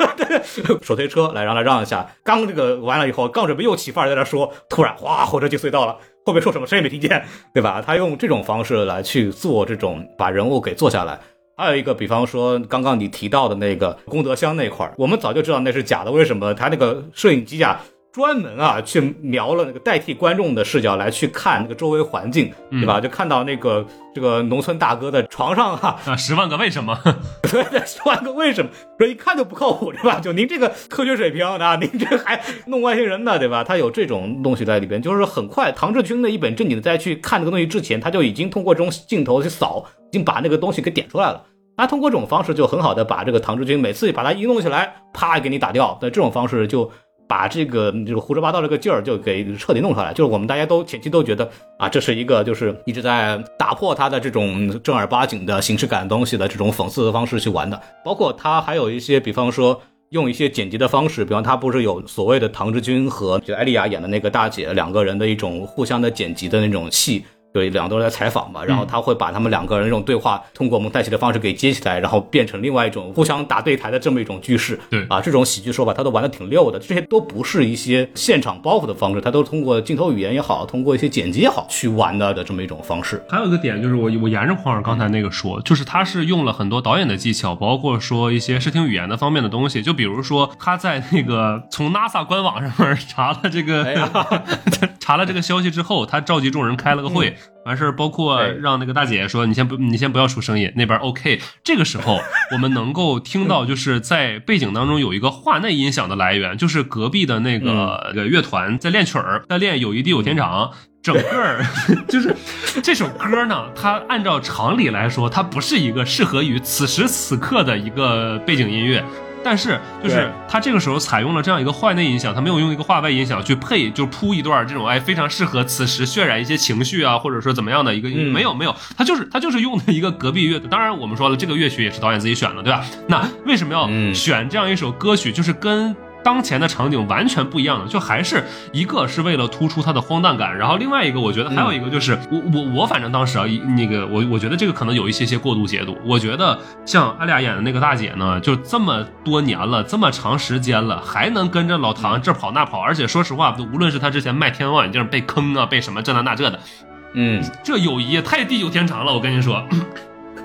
手推车来让他让一下。刚这个完了以后，刚准备又起范儿在那说，突然哗，火车进隧道了。后面说什么谁也没听见，对吧？他用这种方式来去做这种把人物给做下来。还有一个，比方说刚刚你提到的那个功德箱那块儿，我们早就知道那是假的。为什么他那个摄影机啊，专门啊去瞄了那个代替观众的视角来去看那个周围环境，对吧？就看到那个这个农村大哥的床上啊，
啊，十万个为什么？
对 对，十万个为什么，说一看就不靠谱，对吧？就您这个科学水平啊，您这还弄外星人呢，对吧？他有这种东西在里边，就是很快，唐志军的一本正经的在去看这个东西之前，他就已经通过这种镜头去扫，已经把那个东西给点出来了。他通过这种方式，就很好的把这个唐志军每次把他一弄起来，啪给你打掉。那这种方式就把这个这个胡说八道这个劲儿就给彻底弄出来。就是我们大家都前期都觉得啊，这是一个就是一直在打破他的这种正儿八经的形式感东西的这种讽刺的方式去玩的。包括他还有一些，比方说。用一些剪辑的方式，比方他不是有所谓的唐志军和就艾丽亚演的那个大姐两个人的一种互相的剪辑的那种戏，对，两个都在采访嘛，然后他会把他们两个人这种对话通过蒙太奇的方式给接起来，然后变成另外一种互相打对台的这么一种句式。
对
啊，这种喜剧手法他都玩的挺溜的，这些都不是一些现场包袱的方式，他都通过镜头语言也好，通过一些剪辑也好去玩的的这么一种方式。
还有一个点就是我我沿着黄老师刚才那个说，就是他是用了很多导演的技巧，包括说一些视听语言的方面的东西，就比如说他在那个从 NASA 官网上面查了这个、查了这个消息之后，他召集众人开了个会，完事儿包括
哎
让那个大姐说你先不你先不要出声音，那边 OK。这个时候我们能够听到就是在背景当中有一个话内音响的来源，就是隔壁的那个、呃乐团在练曲儿，在练友谊地久天长。整个儿 就是这首歌呢，它按照常理来说，它不是一个适合于此时此刻的一个背景音乐。但是，就是他这个时候采用了这样一个话内音响，他没有用一个话外音响去配，就铺一段这种哎非常适合此时渲染一些情绪啊，或者说怎么样的一个，
嗯
没有没有，他就是他就是用的一个隔壁乐。当然，我们说了，这个乐曲也是导演自己选的，对吧？那为什么要
嗯
选这样一首歌曲？就是跟当前的场景完全不一样的，就还是一个是为了突出它的荒诞感，然后另外一个我觉得还有一个就是、我我我反正当时啊，那个我我觉得这个可能有一些些过度解读。我觉得像阿丽亚演的那个大姐呢，就这么多年了，这么长时间了，还能跟着老唐这跑那跑，而且说实话，无论是他之前卖天文望远镜被坑啊，被什么这那那这的，
嗯，
这友谊也太地久天长了。我跟你说，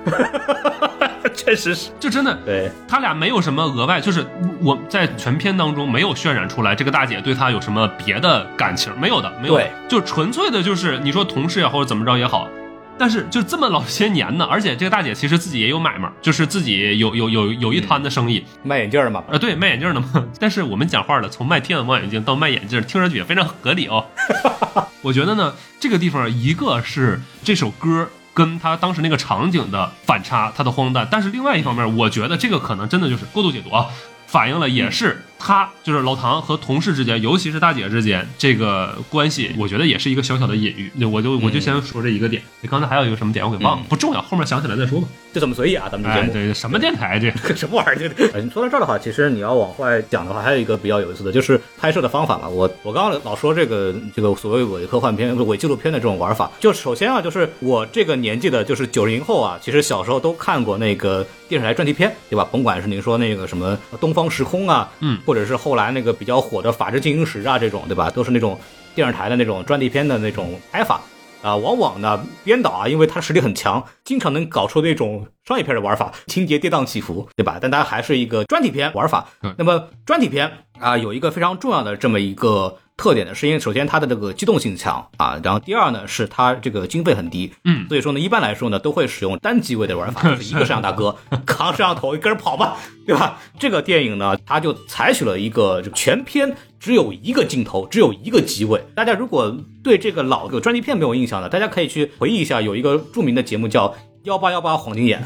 确实是。
就真的
对，
他俩没有什么额外，就是我在全片当中没有渲染出来这个大姐对他有什么别的感情，没有的，没有就纯粹的就是你说同事也好或者怎么着也好，但是就这么老些年呢，而且这个大姐其实自己也有买卖，就是自己有有有有一摊的生意，
卖眼镜的嘛，
啊，对，卖眼镜的嘛。但是我们讲话了，从卖天文望远镜到卖眼镜，听上去也非常合理哦。我觉得呢，这个地方一个是这首歌跟他当时那个场景的反差，他的荒诞，但是另外一方面，我觉得这个可能真的就是过度解读啊。反映了也是他就是老唐和同事之间，尤其是大姐之间这个关系，我觉得也是一个小小的隐喻。那我就我就先说这一个点。你刚才还有一个什么点我给忘了，不重要，后面想起来再说吧。
就这么随意啊，咱们这节
哎，对，什么电台这？
什么玩意儿？这个，呃你说到这儿的话，其实你要往外讲的话，还有一个比较有意思的，就是拍摄的方法嘛。我我刚刚老说这个这个所谓伪科幻片、伪纪录片的这种玩法，就首先啊，就是我这个年纪的，就是九零后啊，其实小时候都看过那个电视台专题片，对吧？甭管是您说那个什么《东方时空》啊，
嗯，
或者是后来那个比较火的《法制进行时》啊，这种，对吧？都是那种电视台的那种专题片的那种拍法。啊，往往呢，编导啊，因为他实力很强，经常能搞出那种商业片的玩法，情节跌宕起伏，对吧？但它还是一个专题片玩法。那么专题片啊，有一个非常重要的这么一个特点呢，是因为首先它的这个机动性强啊，然后第二呢是它这个经费很低，
嗯
所以说呢，一般来说呢都会使用单机位的玩法，就是一个摄像大哥扛摄像头跟人跑吧，对吧？这个电影呢，它就采取了一个这个全片只有一个镜头，只有一个机位。大家如果对这个老的专辑片没有印象的，大家可以去回忆一下，有一个著名的节目叫。幺八幺八黄金眼，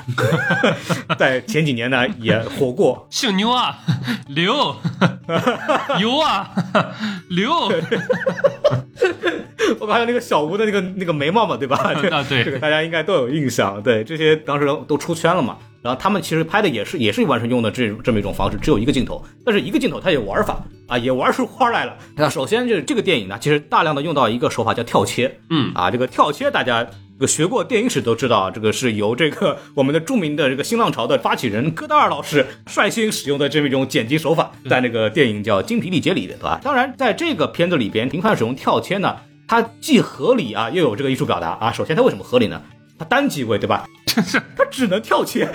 在前几年呢也火过，
姓牛啊，刘，牛啊，刘，
我还有那个小吴的那个那个眉毛嘛，对吧？
啊对
这个大家应该都有印象。对，这些当时都出圈了嘛。然后他们其实拍的也是也是完全用的这这么一种方式，只有一个镜头，但是一个镜头它有玩法啊，也玩出花来了。那首先就是这个电影呢，其实大量的用到一个手法叫跳切，
嗯
啊，这个跳切大家。这个学过电影史都知道，这个是由这个 我们的著名的这个新浪潮的发起人戈达尔老师率先使用的这么一种剪辑手法，在那个电影叫《精疲力竭》里的，对吧？当然，在这个片子里边频繁使用跳切呢，它既合理啊，又有这个艺术表达啊。首先，它为什么合理呢？它单机位，对吧？他只能跳切，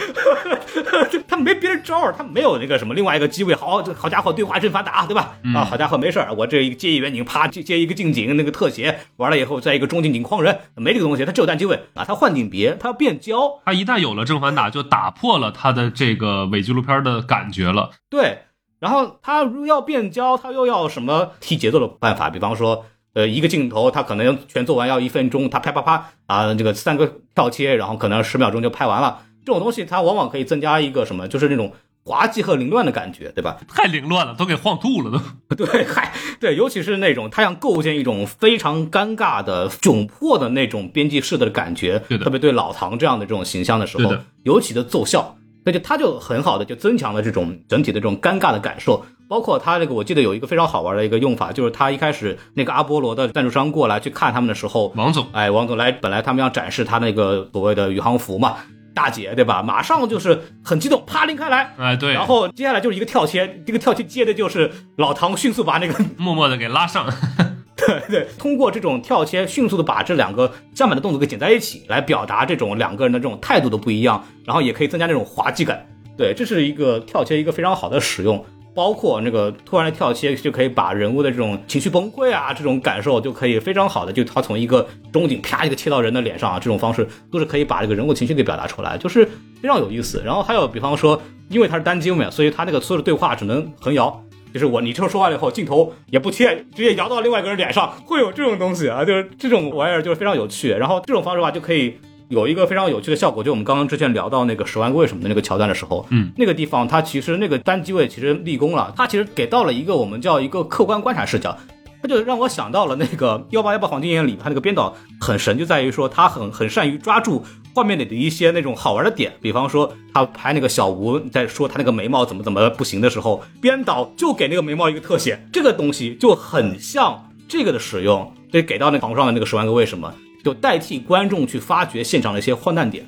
他没别的招儿，他没有那个什么另外一个机位。好，好家伙，对话正反打，对吧？啊，好家伙，没事儿，我这一个接一远景，啪接接一个近景，那个特写完了以后，再一个中近景框人，没这个东西，他只有单机位啊。他换景别，他要变焦，
他一旦有了正反打，就打破了他的这个伪纪录片的感觉了。
对。然后他如要变焦，他又要什么提节奏的办法？比方说。呃，一个镜头，他可能全做完要一分钟，他啪啪啪啊，这个三个跳切，然后可能十秒钟就拍完了。这种东西它往往可以增加一个什么，就是那种滑稽和凌乱的感觉，对吧？
太凌乱了，都给晃吐了
都。对，嗨，对，尤其是那种他想构建一种非常尴尬的窘迫的那种编辑式的感觉，特别对老唐这样的这种形象的时候，尤其的奏效，那就他就很好的就增强了这种整体的这种尴尬的感受。包括他这个，我记得有一个非常好玩的一个用法，就是他一开始那个阿波罗的赞助商过来去看他们的时候，
王总，
哎，王总来，本来他们要展示他那个所谓的宇航服嘛，大姐对吧？马上就是很激动，啪拎开来，
哎对，
然后接下来就是一个跳切，这个跳切接的就是老唐迅速把那个
默默的给拉上，
对对，通过这种跳切迅速的把这两个相反的动作给剪在一起，来表达这种两个人的这种态度的不一样，然后也可以增加那种滑稽感。对，这是一个跳切一个非常好的使用。包括那个突然的跳切，就可以把人物的这种情绪崩溃啊，这种感受就可以非常好的，就他从一个中景啪一个切到人的脸上啊，这种方式都是可以把这个人物情绪给表达出来，就是非常有意思。然后还有比方说，因为它是单机嘛，所以它那个所有的对话只能横摇，就是我你这说话了以后，镜头也不切，直接摇到另外一个人脸上，会有这种东西啊，就是这种玩意儿就是非常有趣。然后这种方式的话就可以。有一个非常有趣的效果，就我们刚刚之前聊到那个十万个为什么的那个桥段的时候，
嗯，
那个地方它其实那个单机位其实立功了，它其实给到了一个我们叫一个客观观察视角，它就让我想到了那个幺八幺八黄金眼里，它那个编导很神，就在于说他很很善于抓住画面里的一些那种好玩的点，比方说他拍那个小吴在说他那个眉毛怎么怎么不行的时候，编导就给那个眉毛一个特写，这个东西就很像这个的使用，就给到那床上的那个十万个为什么。就代替观众去发掘现场的一些荒诞点，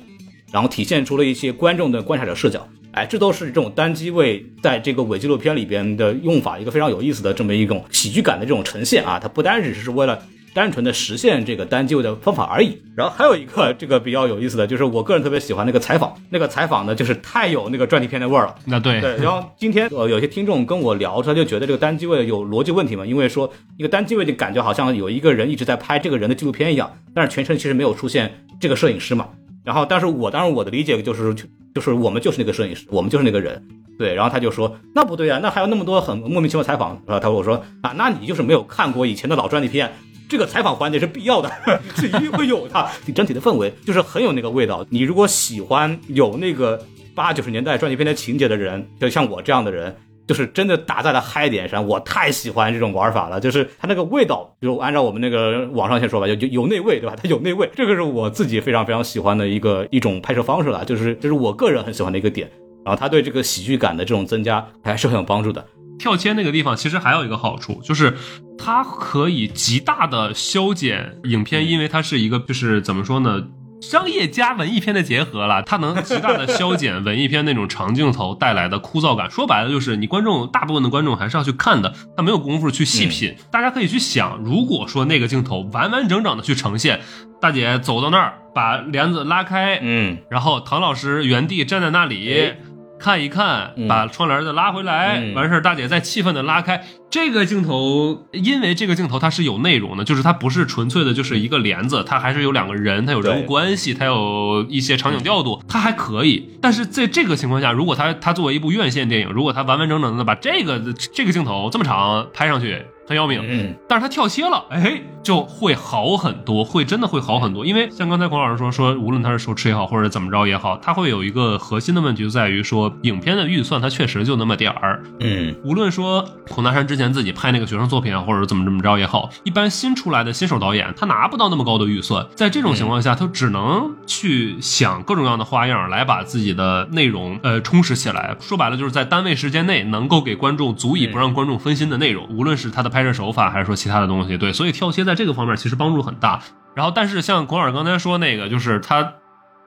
然后体现出了一些观众的观察者视角。哎，这都是这种单机位在这个伪纪录片里边的用法，一个非常有意思的这么一种喜剧感的这种呈现啊！它不单只是为了单纯的实现这个单机位的方法而已。然后还有一个 这个比较有意思的就是，我个人特别喜欢那个采访，那个采访呢就是太有那个专题片的味儿了。
那对
对。然后今天呃有些听众跟我聊，他就觉得这个单机位有逻辑问题嘛，因为说一个单机位就感觉好像有一个人一直在拍这个人的纪录片一样，但是全程其实没有出现这个摄影师嘛。然后，但是我当然我的理解就是，就是我们就是那个摄影师，我们就是那个人，对。然后他就说，那不对啊，那还有那么多很莫名其妙采访。然后他我说啊，那你就是没有看过以前的老专题片，这个采访环节是必要的，是一定会有的。整体的氛围就是很有那个味道。你如果喜欢有那个八九十年代专题片的情节的人，就像我这样的人。就是真的打在了嗨点上，我太喜欢这种玩法了。就是它那个味道，就按照我们那个网上先说吧，就就有内味，对吧？它有内味，这个是我自己非常非常喜欢的一个一种拍摄方式了。就是这是我个人很喜欢的一个点。然后它对这个喜剧感的这种增加还是很有帮助的。
跳切那个地方其实还有一个好处，就是它可以极大的消减影片，因为它是一个就是怎么说呢？商业加文艺片的结合了，它能极大的消减文艺片那种长镜头带来的枯燥感。说白了就是，你观众大部分的观众还是要去看的，他没有功夫去细品。大家可以去想，如果说那个镜头完完整整的去呈现，大姐走到那儿把帘子拉开，
嗯，
然后唐老师原地站在那里，看一看，
嗯
把窗帘再拉回来，
嗯
完事儿，大姐再气愤的拉开。这个镜头，因为这个镜头它是有内容的，就是它不是纯粹的，就是一个帘子，它还是有两个人，它有人物关系，它有一些场景调度，它还可以。但是在这个情况下，如果它它作为一部院线电影，如果它完完整整的把这个这个镜头这么长拍上去，很要命。
嗯，
但是他跳切了，哎，就会好很多，会真的会好很多。因为像刚才孔老师说，说无论他是手持也好，或者怎么着也好，他会有一个核心的问题，就在于说影片的预算它确实就那么点儿。
嗯，
无论说孔大山之前自己拍那个学生作品啊，或者怎么怎么着也好，一般新出来的新手导演他拿不到那么高的预算，在这种情况下，他只能去想各种各样的花样来把自己的内容呃充实起来。说白了，就是在单位时间内能够给观众足以不让观众分心的内容，无论是他的拍拍摄手法还是说其他的东西，对，所以跳切在这个方面其实帮助很大。然后，但是像广尔刚才说那个，就是他。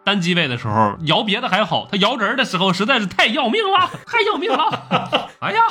单机位的时候摇别的还好，他摇人的时候实在是太要命了，太要命了！哎呀，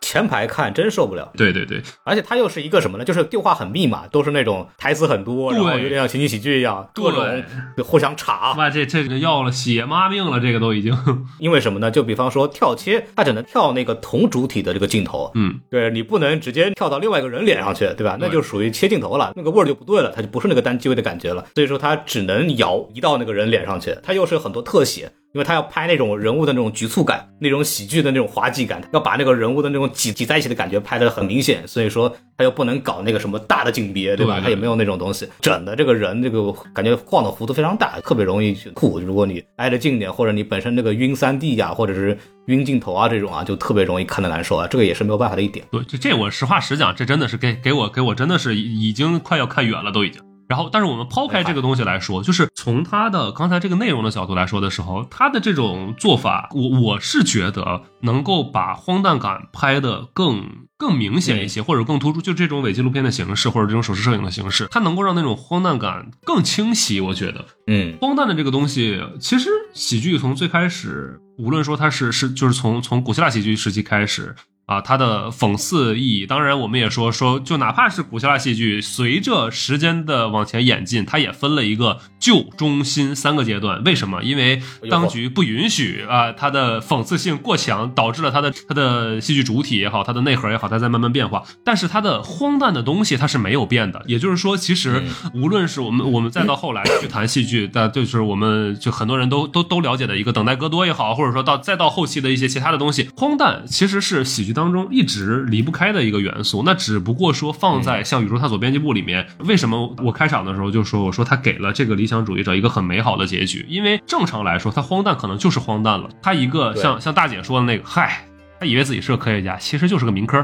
前排看真受不了。
对对对，
而且他又是一个什么呢？就是对话很密嘛，都是那种台词很多，然后有点像情景喜剧一样，各种互相插。
哇，这这个要了血妈命了，这个都已经，
因为什么呢？就比方说跳切，他只能跳那个同主体的这个镜头，
嗯，
对你不能直接跳到另外一个人脸上去，对吧？那就属于切镜头了，那个味儿就不对了，它就不是那个单机位的感觉了。所以说他只能摇移到那个人脸上去，它又是很多特写。因为他要拍那种人物的那种局促感，那种喜剧的那种滑稽感，要把那个人物的那种挤挤在一起的感觉拍得很明显，所以说他又不能搞那个什么大的景别，对吧？
对
他也没有那种东西，整的这个人这个感觉晃的幅度非常大，特别容易去吐。如果你挨得近点，或者你本身那个晕三 D 呀，或者是晕镜头啊这种啊，就特别容易看得难受啊，这个也是没有办法的一点。
对，这这我实话实讲，这真的是给给我给我真的是已已经快要看远了，都已经。然后，但是我们抛开这个东西来说，就是从他的刚才这个内容的角度来说的时候，他的这种做法，我我是觉得能够把荒诞感拍得更更明显一些，或者更突出，就这种伪纪录片的形式，或者这种手持摄影的形式，它能够让那种荒诞感更清晰。我觉得，
嗯
荒诞的这个东西，其实喜剧从最开始，无论说它是是就是从从古希腊喜剧时期开始。啊，它的讽刺意义，当然我们也说说，就哪怕是古希腊戏剧，随着时间的往前演进，它也分了一个旧、中、新三个阶段。为什么？因为当局不允许啊，它的讽刺性过强，导致了它的它的戏剧主体也好，它的内核也好，它在慢慢变化。但是它的荒诞的东西它是没有变的。也就是说，其实无论是我们我们再到后来去谈戏剧，但就是我们就很多人都都都了解的一个等待戈多也好，或者说到再到后期的一些其他的东西，荒诞其实是喜剧当中一直离不开的一个元素。那只不过说放在像宇宙探索编辑部里面，为什么我开场的时候就说我说他给了这个理想主义者一个很美好的结局？因为正常来说，他荒诞可能就是荒诞了。他一个像像大姐说的那个，嗨。他以为自己是个科学家，其实就是个民科。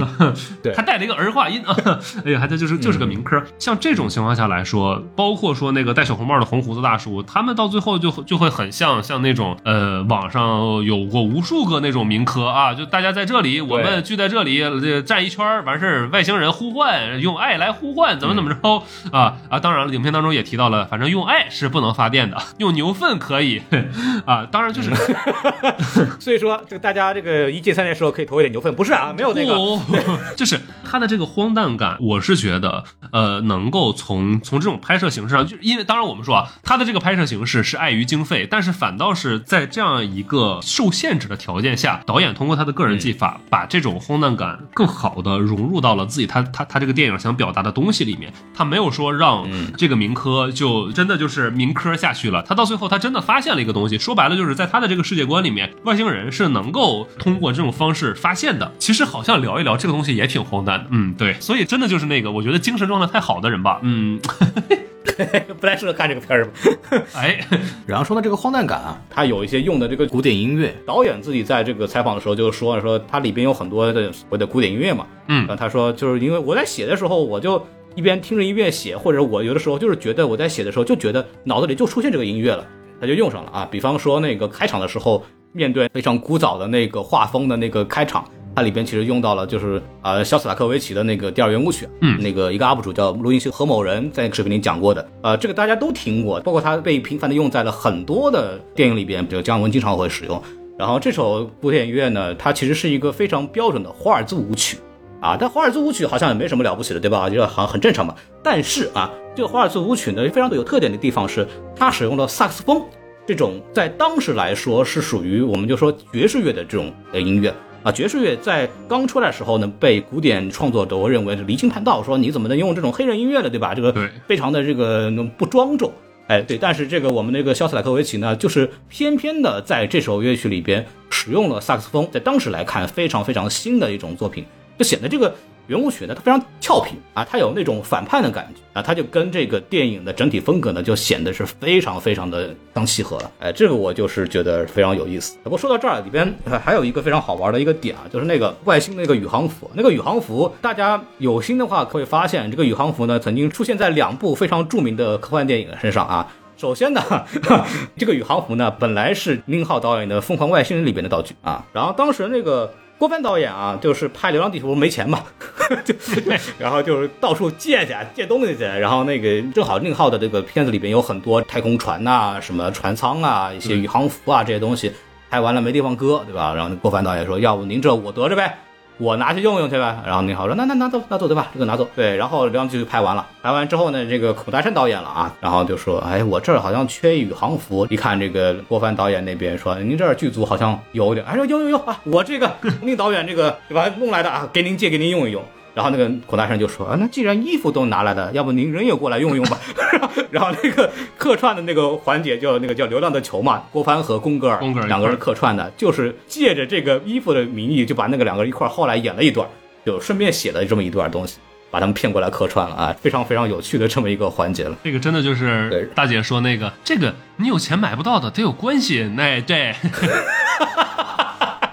对
还带了一个儿化音啊！哎呀，还这就是就是个民科。像这种情况下来说，包括说那个戴小红帽的红胡子大叔，他们到最后就就会很像像那种呃，网上有过无数个那种民科啊，就大家在这里，我们聚在这里，这站一圈完事儿，外星人呼唤，用爱来呼唤，怎么怎么着啊啊！当然了，影片当中也提到了，反正用爱是不能发电的，用牛粪可以 啊。当然就是
所以说，这个大家这个一进三年时候可以投一点牛粪，不是啊，没有那个。
哦，就是他的这个荒诞感，我是觉得，呃，能够从从这种拍摄形式上，就因为当然我们说啊，他的这个拍摄形式是碍于经费，但是反倒是在这样一个受限制的条件下，导演通过他的个人技法，把这种荒诞感更好的融入到了自己他他他这个电影想表达的东西里面。他没有说让这个民科就真的就是民科下去了，他到最后他真的发现了一个东西，说白了就是在他的这个世界观里面，外星人是能够通过这种方式发现的。其实好像聊一聊这个东西也挺荒诞的，嗯，对，所以真的就是那个，我觉得精神状态太好的人吧，嗯，
不太适合看这个片儿吧？
哎，
然后说到这个荒诞感啊，它有一些用的这个古典音乐，导演自己在这个采访的时候就说了，说它里边有很多的所谓的古典音乐嘛，
嗯
然后他说就是因为我在写的时候，我就一边听着音乐写，或者我有的时候就是觉得我在写的时候就觉得脑子里就出现这个音乐了，他就用上了啊。比方说那个开场的时候，面对非常古早的那个画风的那个开场。它里边其实用到了，就是呃，肖斯塔科维奇的那个第二圆舞曲，
嗯
那个一个 UP 主叫录音师何某人在那个视频里讲过的，呃，这个大家都听过，包括它被频繁的用在了很多的电影里边，比如姜文经常会使用。然后这首古典音乐呢，它其实是一个非常标准的华尔兹舞曲啊，但华尔兹舞曲好像也没什么了不起的，对吧？就好像很正常嘛。但是啊，这个华尔兹舞曲呢，非常的有特点的地方是它使用了萨克斯风。这种在当时来说是属于我们就说爵士乐的这种呃音乐啊。爵士乐在刚出来的时候呢，被古典创作者认为是离经叛道，说你怎么能用这种黑人音乐呢？对吧？这个非常的这个不庄重。哎，对，但是这个我们那个肖斯塔科维奇呢，就是偏偏的在这首乐曲里边使用了萨克斯风，在当时来看非常非常新的一种作品，就显得这个。圆舞曲呢，它非常俏皮啊，它有那种反叛的感觉啊，它就跟这个电影的整体风格呢，就显得是非常非常的相契合了。哎，这个我就是觉得非常有意思。不过说到这儿，里边还有一个非常好玩的一个点啊，就是那个外星那个宇航服，那个宇航服，大家有心的话会发现，这个宇航服呢，曾经出现在两部非常著名的科幻电影身上啊。首先呢，这个宇航服呢，本来是宁浩导演的《疯狂外星人》里边的道具啊，然后当时那个。郭帆导演啊，就是拍《流浪地球》没钱嘛，就 然后就是到处借去借东西去，然后那个正好宁浩的这个片子里边有很多太空船呐、什么船舱啊、一些宇航服啊这些东西，拍完了没地方搁，对吧？然后郭帆导演说：“要不您这我得着呗。”我拿去用用去呗，然后宁浩说那那拿走拿走对吧？这个拿走对，然后流浪就拍完了，拍完之后呢，这个孔大山导演了啊，然后就说哎我这儿好像缺宇航服，一看这个郭帆导演那边说您这儿剧组好像有点，哎说有有有啊，我这个宁导演这个对吧弄来的啊，给您借给您用一用。然后那个孔大山就说啊，那既然衣服都拿来了，要不您人也过来用用吧。然后那个客串的那个环节叫那个叫《流浪的球》嘛，郭帆和宫格尔两个人客串的，就是借着这个衣服的名义，就把那个两个人一块后来演了一段，就顺便写了这么一段东西，把他们骗过来客串了啊，非常非常有趣的这么一个环节了。
这个真的就是大姐说那个，这个你有钱买不到的，得有关系，那对。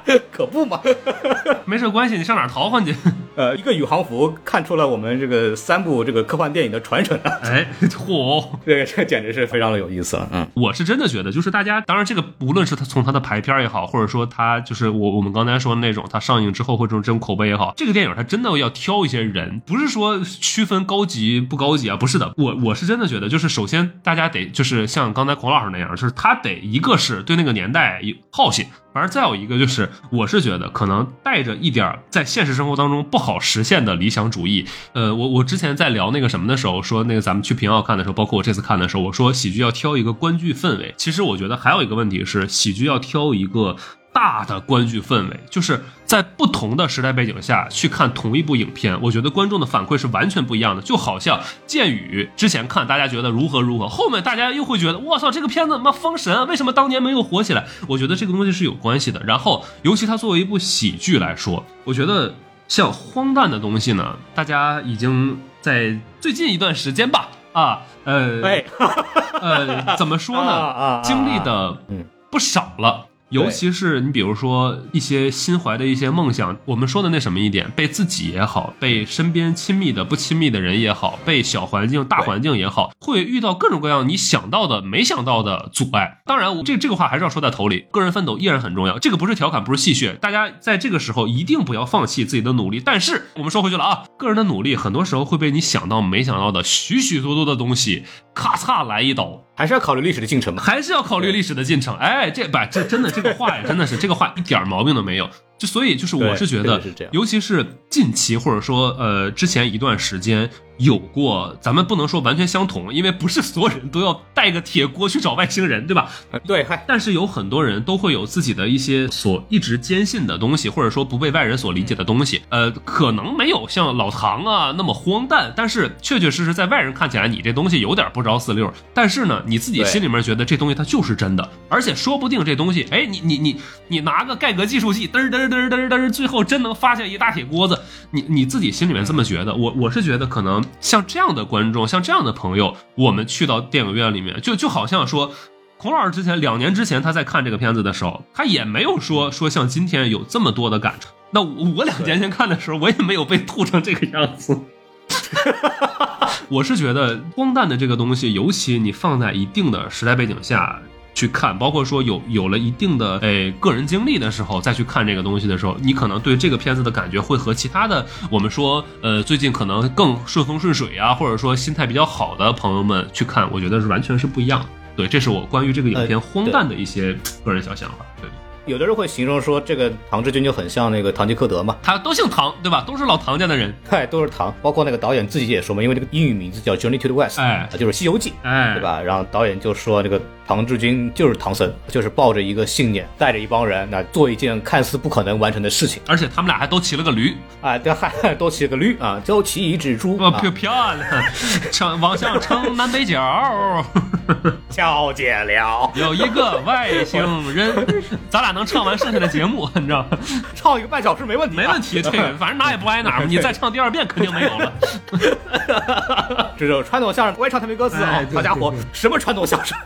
可不嘛，
没事关系，你上哪逃换去？
呃，一个宇航服看出了我们这个三部这个科幻电影的传承啊！
哎，嚯，
对，这简直是非常的有意思了。嗯，
我是真的觉得，就是大家，当然这个无论是他从他的排片也好，或者说他就是我我们刚才说的那种，他上映之后会这种这种口碑也好，这个电影他真的要挑一些人，不是说区分高级不高级啊，不是的，我我是真的觉得，就是首先大家得就是像刚才孔老师那样，就是他得一个是对那个年代有好奇。反正再有一个就是，我是觉得可能带着一点在现实生活当中不好实现的理想主义。呃，我我之前在聊那个什么的时候，说那个咱们去平遥看的时候，包括我这次看的时候，我说喜剧要挑一个观剧氛围。其实我觉得还有一个问题是，喜剧要挑一个。大的观剧氛围，就是在不同的时代背景下去看同一部影片，我觉得观众的反馈是完全不一样的。就好像《剑雨》之前看大家觉得如何如何，后面大家又会觉得我操这个片子妈封神，为什么当年没有火起来？我觉得这个东西是有关系的。然后，尤其它作为一部喜剧来说，我觉得像荒诞的东西呢，大家已经在最近一段时间吧，啊，呃，呃，怎么说呢？经历的不少了。尤其是你比如说一些心怀的一些梦想，我们说的那什么一点，被自己也好，被身边亲密的不亲密的人也好，被小环境大环境也好，会遇到各种各样你想到的没想到的阻碍。当然，我这这个话还是要说在头里，个人奋斗依然很重要。这个不是调侃，不是戏谑，大家在这个时候一定不要放弃自己的努力。但是我们说回去了啊，个人的努力很多时候会被你想到没想到的许许多多的东西咔嚓来一刀。
还是要考虑历史的进程吧？
还是要考虑历史的进程？哎，这不，这真的这个话呀，真的是这个话一点毛病都没有。就所以就是我是觉得，尤其是近期或者说呃之前一段时间有过，咱们不能说完全相同，因为不是所有人都要带个铁锅去找外星人，对吧？
对，
但是有很多人都会有自己的一些所一直坚信的东西，或者说不被外人所理解的东西。呃，可能没有像老唐啊那么荒诞，但是确确实实在外人看起来你这东西有点不着四六。但是呢，你自己心里面觉得这东西它就是真的，而且说不定这东西，哎，你你你你拿个盖革计数器嘚嘚。嘚嘚嘚，最后真能发现一大铁锅子，你你自己心里面这么觉得？我我是觉得，可能像这样的观众，像这样的朋友，我们去到电影院里面，就就好像说，孔老师之前两年之前他在看这个片子的时候，他也没有说说像今天有这么多的感触。那我两年前看的时候，我也没有被吐成这个样子。我是觉得荒诞的这个东西，尤其你放在一定的时代背景下。去看，包括说有有了一定的诶个人经历的时候，再去看这个东西的时候，你可能对这个片子的感觉会和其他的我们说呃最近可能更顺风顺水啊，或者说心态比较好的朋友们去看，我觉得是完全是不一样的。对，这是我关于这个影片荒诞的一些个人小想法。对。
有的人会形容说，这个唐志军就很像那个唐吉诃德嘛，
他都姓唐，对吧？都是老唐家的人。
嗨，都是唐。包括那个导演自己也说嘛，因为这个英语名字叫 Journey to the West，
哎
就是《西游记》，
哎
对？吧？然后导演就说这个唐志军就是唐僧，就是抱着一个信念，带着一帮人，那做一件看似不可能完成的事情。
而且他们俩还都骑了个驴，
啊，对，还都骑了个驴啊，就骑一只猪
哇，
啊
漂，漂亮！称往向称南北角
瞧见 了，
有一个外星人，咱俩能唱完剩下的节目，你知道吗？
唱一个半小时没问题、
没问。题，这个 反正哪也不挨哪儿，你再唱第二遍肯定没有了。
这种传统相声，我也唱他没歌词啊好家伙，什么传统相声？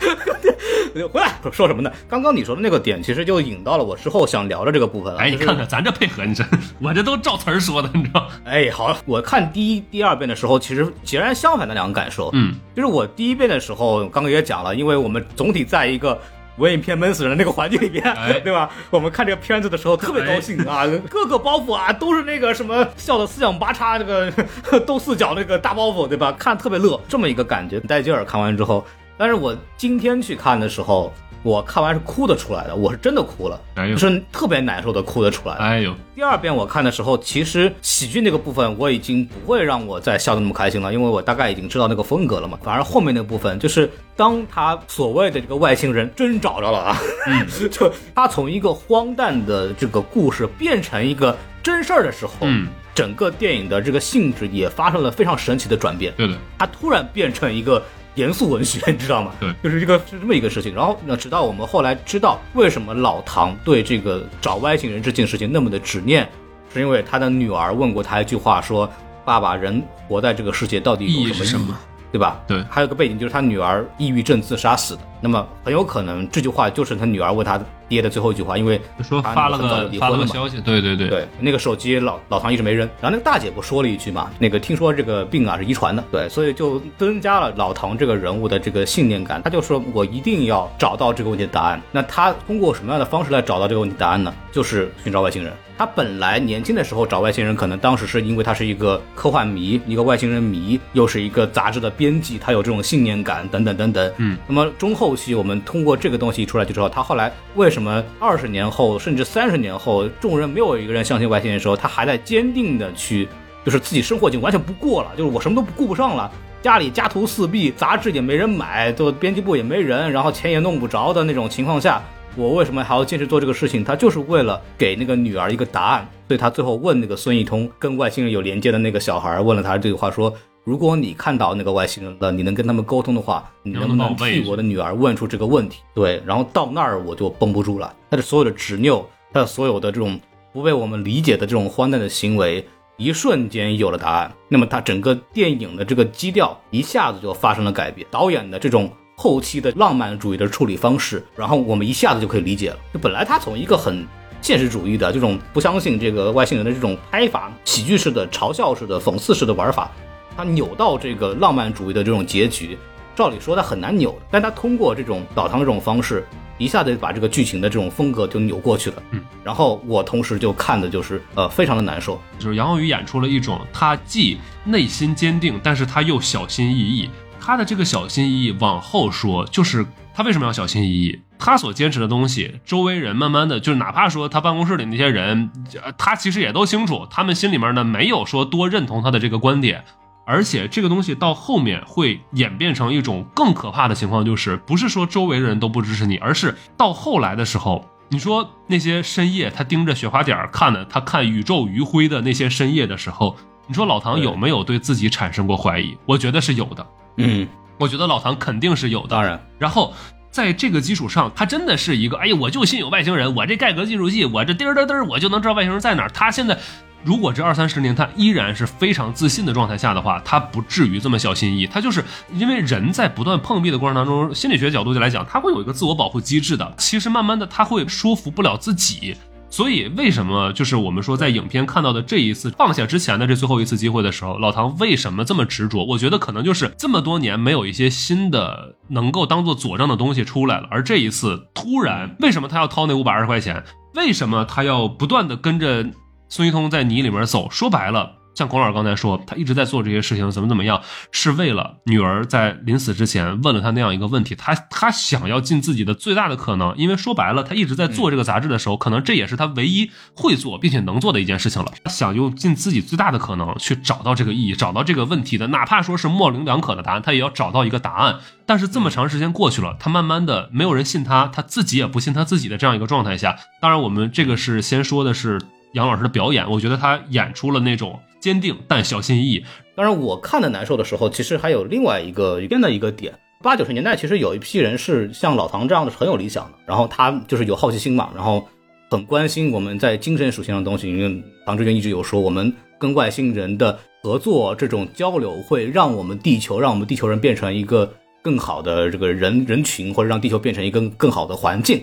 回来说什么呢？刚刚你说的那个点，其实就引到了我之后想聊的这个部分了。
哎，你看看咱这配合，你这我这都照词儿说的，你知道？
哎，好，我看第一、第二遍的时候，其实截然相反的两个感受。
嗯，
就是我第一遍的时候，刚刚也讲了，因为我们总体在一个文艺片闷死人那个环境里边，
哎
对吧？我们看这个片子的时候特别高兴啊，各个包袱啊都是那个什么笑的四仰八叉，那个 斗四角那个大包袱，对吧？看特别乐，这么一个感觉，带劲儿。看完之后，但是我今天去看的时候。我看完是哭得出来的，我是真的哭了，就是特别难受的哭得出来的。
哎呦，
第二遍我看的时候，其实喜剧那个部分我已经不会让我再笑得那么开心了，因为我大概已经知道那个风格了嘛。反而后面那部分，就是当他所谓的这个外星人真找着了啊，就他从一个荒诞的这个故事变成一个真事儿的时候，
嗯，
整个电影的这个性质也发生了非常神奇的转变。
对的，
它突然变成一个严肃文学，你知道吗？
对
就是一个是这么一个事情。然后那直到我们后来知道为什么老唐对这个找外星人这件事情那么的执念，是因为他的女儿问过他一句话说：“爸爸，人活在这个世界到底
意
有什么意义？”对吧？
对
还有个背景就是他女儿抑郁症自杀死的。那么很有可能这句话就是他女儿问他爹的最后一句话，因为他
说发了个。发了个消息，对对对，
对，那个手机老老唐一直没扔，然后那个大姐不说了一句嘛，那个听说这个病啊是遗传的，对，所以就增加了老唐这个人物的这个信念感。他就说我一定要找到这个问题的答案。那他通过什么样的方式来找到这个问题答案呢？就是寻找外星人。他本来年轻的时候找外星人，可能当时是因为他是一个科幻迷，一个外星人迷，又是一个杂志的编辑，他有这种信念感等等等等。
嗯，
那么中后期我们通过这个东西出来就知道，他后来为什么二十年后甚至三十年后，众人没有一个人相信外星人的时候，他还在坚定的去，就是自己生活已经完全不过了，就是我什么都顾不上了。家里家徒四壁，杂志也没人买，就编辑部也没人，然后钱也弄不着的那种情况下，我为什么还要坚持做这个事情？他就是为了给那个女儿一个答案，所以他最后问那个孙一通跟外星人有连接的那个小孩，问了他这句话说：如果你看到那个外星人了，你能跟他们沟通的话，你能不能替我的女儿问出这个问题？对，然后到那儿我就绷不住了，他的所有的执拗，他的所有的这种不被我们理解的这种荒诞的行为。一瞬间有了答案，那么他整个电影的这个基调一下子就发生了改变。导演的这种后期的浪漫主义的处理方式，然后我们一下子就可以理解了。就本来他从一个很现实主义的这种不相信这个外星人的这种拍法，喜剧式的、嘲笑式的、讽刺式的玩法，他扭到这个浪漫主义的这种结局，照理说他很难扭的，但他通过这种老唐这种方式。一下子把这个剧情的这种风格就扭过去了，
嗯，
然后我同时就看的就是呃非常的难受，
就是杨宏宇演出了一种他既内心坚定，但是他又小心翼翼。他的这个小心翼翼，往后说，就是他为什么要小心翼翼？他所坚持的东西，周围人慢慢的，就是哪怕说他办公室里那些人，他其实也都清楚，他们心里面呢没有说多认同他的这个观点。而且这个东西到后面会演变成一种更可怕的情况，就是不是说周围的人都不支持你，而是到后来的时候，你说那些深夜他盯着雪花点看的，他看宇宙余晖的那些深夜的时候，你说老唐有没有对自己产生过怀疑？我觉得是有的，
嗯，
我觉得老唐肯定是有的。
当然，
然后在这个基础上，他真的是一个，哎呀，我就信有外星人，我这盖革计数器，我这嘚儿嘚嘚，我就能知道外星人在哪儿。他现在。如果这二三十年他依然是非常自信的状态下的话，他不至于这么小心翼翼。他就是因为人在不断碰壁的过程当中，心理学角度就来讲，他会有一个自我保护机制的。其实慢慢的他会说服不了自己，所以为什么就是我们说在影片看到的这一次放下之前的这最后一次机会的时候，老唐为什么这么执着？我觉得可能就是这么多年没有一些新的能够当做佐证的东西出来了，而这一次突然，为什么他要掏那五百二十块钱？为什么他要不断的跟着？孙一通在泥里面走，说白了像孔老师刚才说，他一直在做这些事情，怎么怎么样，是为了女儿在临死之前问了他那样一个问题，他他想要尽自己的最大的可能，因为说白了，他一直在做这个杂志的时候，可能这也是他唯一会做并且能做的一件事情了。他想用尽自己最大的可能去找到这个意义，找到这个问题的，哪怕说是模棱两可的答案，他也要找到一个答案。但是这么长时间过去了，他慢慢的没有人信他，他自己也不信他自己的这样一个状态下，当然我们这个是先说的是杨老师的表演，我觉得他演出了那种。坚定但小心翼翼。
当然，我看的难受的时候，其实还有另外一个边的一个点。八九十年代，其实有一批人是像老唐这样的，很有理想的。然后他就是有好奇心嘛，然后很关心我们在精神属性上的东西。因为唐志军一直有说，我们跟外星人的合作，这种交流会让我们地球，让我们地球人变成一个更好的这个人人群，或者让地球变成一个更好的环境。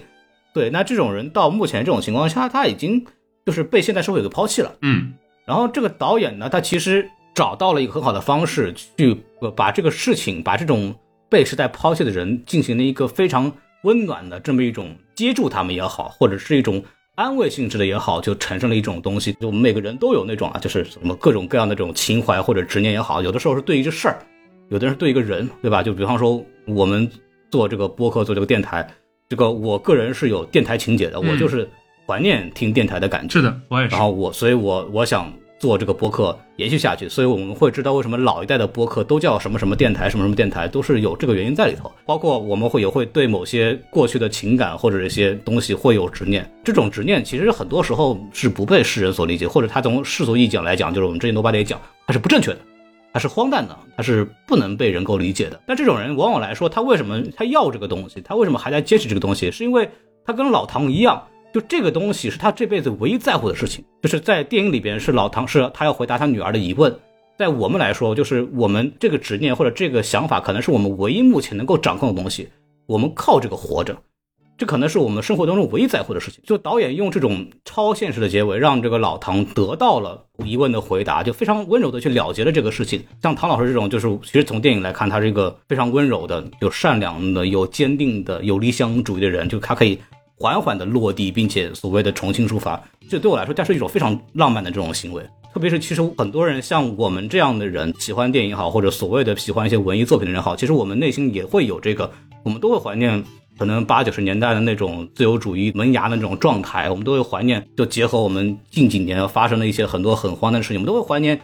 对，那这种人到目前这种情况下，他已经就是被现代社会给抛弃了。
嗯。
然后这个导演呢，他其实找到了一个很好的方式，去把这个事情，把这种被时代抛弃的人进行了一个非常温暖的这么一种接住他们也好，或者是一种安慰性质的也好，就产生了一种东西。就我们每个人都有那种啊，就是什么各种各样的这种情怀或者执念也好，有的时候是对一个事儿，有的人是对一个人，对吧？就比方说我们做这个播客，做这个电台，这个我个人是有电台情节的，我就是。怀念听电台的感觉，
是的，我也是。
然后我，所以我我想做这个播客延续下去，所以我们会知道为什么老一代的播客都叫什么什么电台，什么什么电台，都是有这个原因在里头。包括我们会也会对某些过去的情感或者一些东西会有执念，这种执念其实很多时候是不被世人所理解，或者他从世俗意义讲来讲，就是我们之前多巴也讲，它是不正确的，它是荒诞的，它是不能被人够理解的。但这种人往往来说，他为什么他要这个东西，他为什么还在坚持这个东西，是因为他跟老唐一样。就这个东西是他这辈子唯一在乎的事情，就是在电影里边是老唐是他要回答他女儿的疑问，在我们来说，就是我们这个执念或者这个想法，可能是我们唯一目前能够掌控的东西，我们靠这个活着，这可能是我们生活当中唯一在乎的事情。就导演用这种超现实的结尾，让这个老唐得到了疑问的回答，就非常温柔的去了结了这个事情。像唐老师这种，就是其实从电影来看，他是一个非常温柔的、有善良的、有坚定的、有理想主义的人，就他可以。缓缓的落地，并且所谓的重新出发，这对我来说，这是一种非常浪漫的这种行为。特别是，其实很多人像我们这样的人，喜欢电影好，或者所谓的喜欢一些文艺作品的人好，其实我们内心也会有这个，我们都会怀念可能八九十年代的那种自由主义萌芽的那种状态，我们都会怀念，就结合我们近几年发生的一些很多很荒诞的事情，我们都会怀念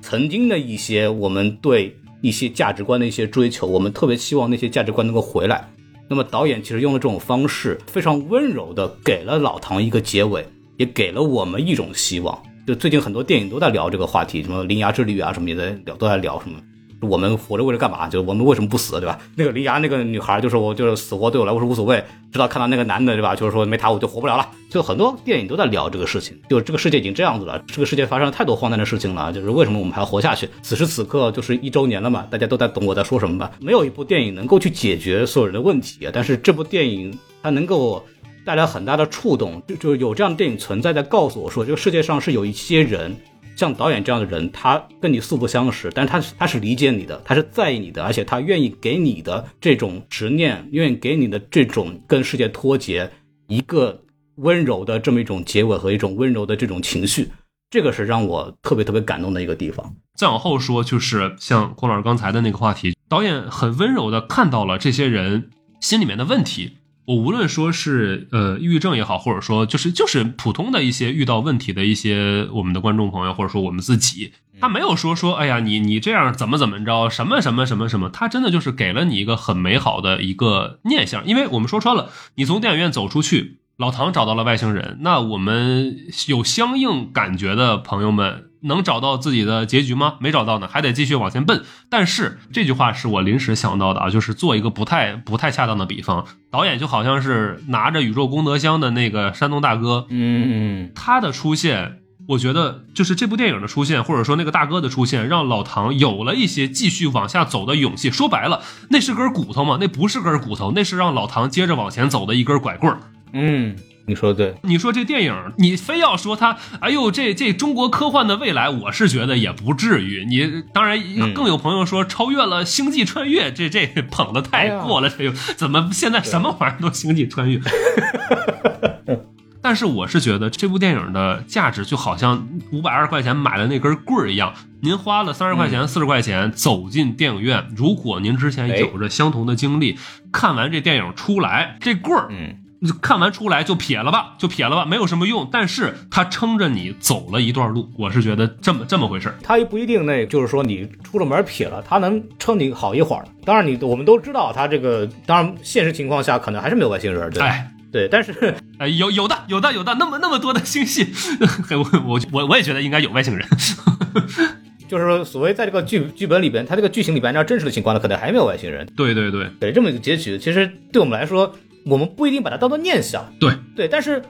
曾经的一些我们对一些价值观的一些追求，我们特别希望那些价值观能够回来。那么导演其实用了这种方式，非常温柔的给了老唐一个结尾，也给了我们一种希望。就最近很多电影都在聊这个话题，什么《铃芽之旅》啊，什么也在聊，都在聊什么。我们活着为了干嘛？就我们为什么不死，对吧？那个林牙那个女孩就是：“我就是死活对我来说无所谓，直到看到那个男的，对吧？就是说没他我就活不了了。”就很多电影都在聊这个事情，就这个世界已经这样子了，这个世界发生了太多荒诞的事情了，就是为什么我们还要活下去？此时此刻就是一周年了嘛，大家都在懂我在说什么吧？没有一部电影能够去解决所有人的问题，但是这部电影它能够带来很大的触动，就就有这样的电影存在，在告诉我说，这个世界上是有一些人。像导演这样的人，他跟你素不相识，但是他他是理解你的，他是在意你的，而且他愿意给你的这种执念，愿意给你的这种跟世界脱节一个温柔的这么一种结尾和一种温柔的这种情绪，这个是让我特别特别感动的一个地方。
再往后说，就是像郭老师刚才的那个话题，导演很温柔的看到了这些人心里面的问题。我无论说是呃抑郁症也好，或者说就是就是普通的一些遇到问题的一些我们的观众朋友，或者说我们自己，他没有说说哎呀你你这样怎么怎么着什么什么什么什么，他真的就是给了你一个很美好的一个念想，因为我们说穿了，你从电影院走出去，老唐找到了外星人，那我们有相应感觉的朋友们。能找到自己的结局吗？没找到呢，还得继续往前奔。但是这句话是我临时想到的啊，就是做一个不太不太恰当的比方，导演就好像是拿着宇宙功德箱的那个山东大哥，
嗯，
他的出现，我觉得就是这部电影的出现，或者说那个大哥的出现，让老唐有了一些继续往下走的勇气。说白了，那是根骨头吗？那不是根骨头，那是让老唐接着往前走的一根拐棍儿。
嗯。你说的对，
你说这电影，你非要说它，哎呦，这这中国科幻的未来，我是觉得也不至于。你当然更有朋友说超越了《星际穿越》，这这捧的太过了，这又怎么现在什么玩意儿都《星际穿越》？但是我是觉得这部电影的价值就好像五百二十块钱买的那根棍儿一样，您花了三十块钱、四十块钱走进电影院，如果您之前有着相同的经历，看完这电影出来，这棍儿，
嗯，
看完出来就撇了吧，就撇了吧，没有什么用。但是他撑着你走了一段路，我是觉得这么这么回事儿。
他也不一定那，就是说你出了门撇了，他能撑你好一会儿。当然你我们都知道，他这个当然现实情况下可能还是没有外星人，对吧？
哎
对，但是
哎，有有的有的有的，那么那么多的星系，我我我我也觉得应该有外星人。
就是说，所谓在这个剧剧本里边，它这个剧情里边，按照真实的情况呢，可能还没有外星人。
对对对
对，这么一个结局，其实对我们来说，我们不一定把它当做念想。
对
对，但是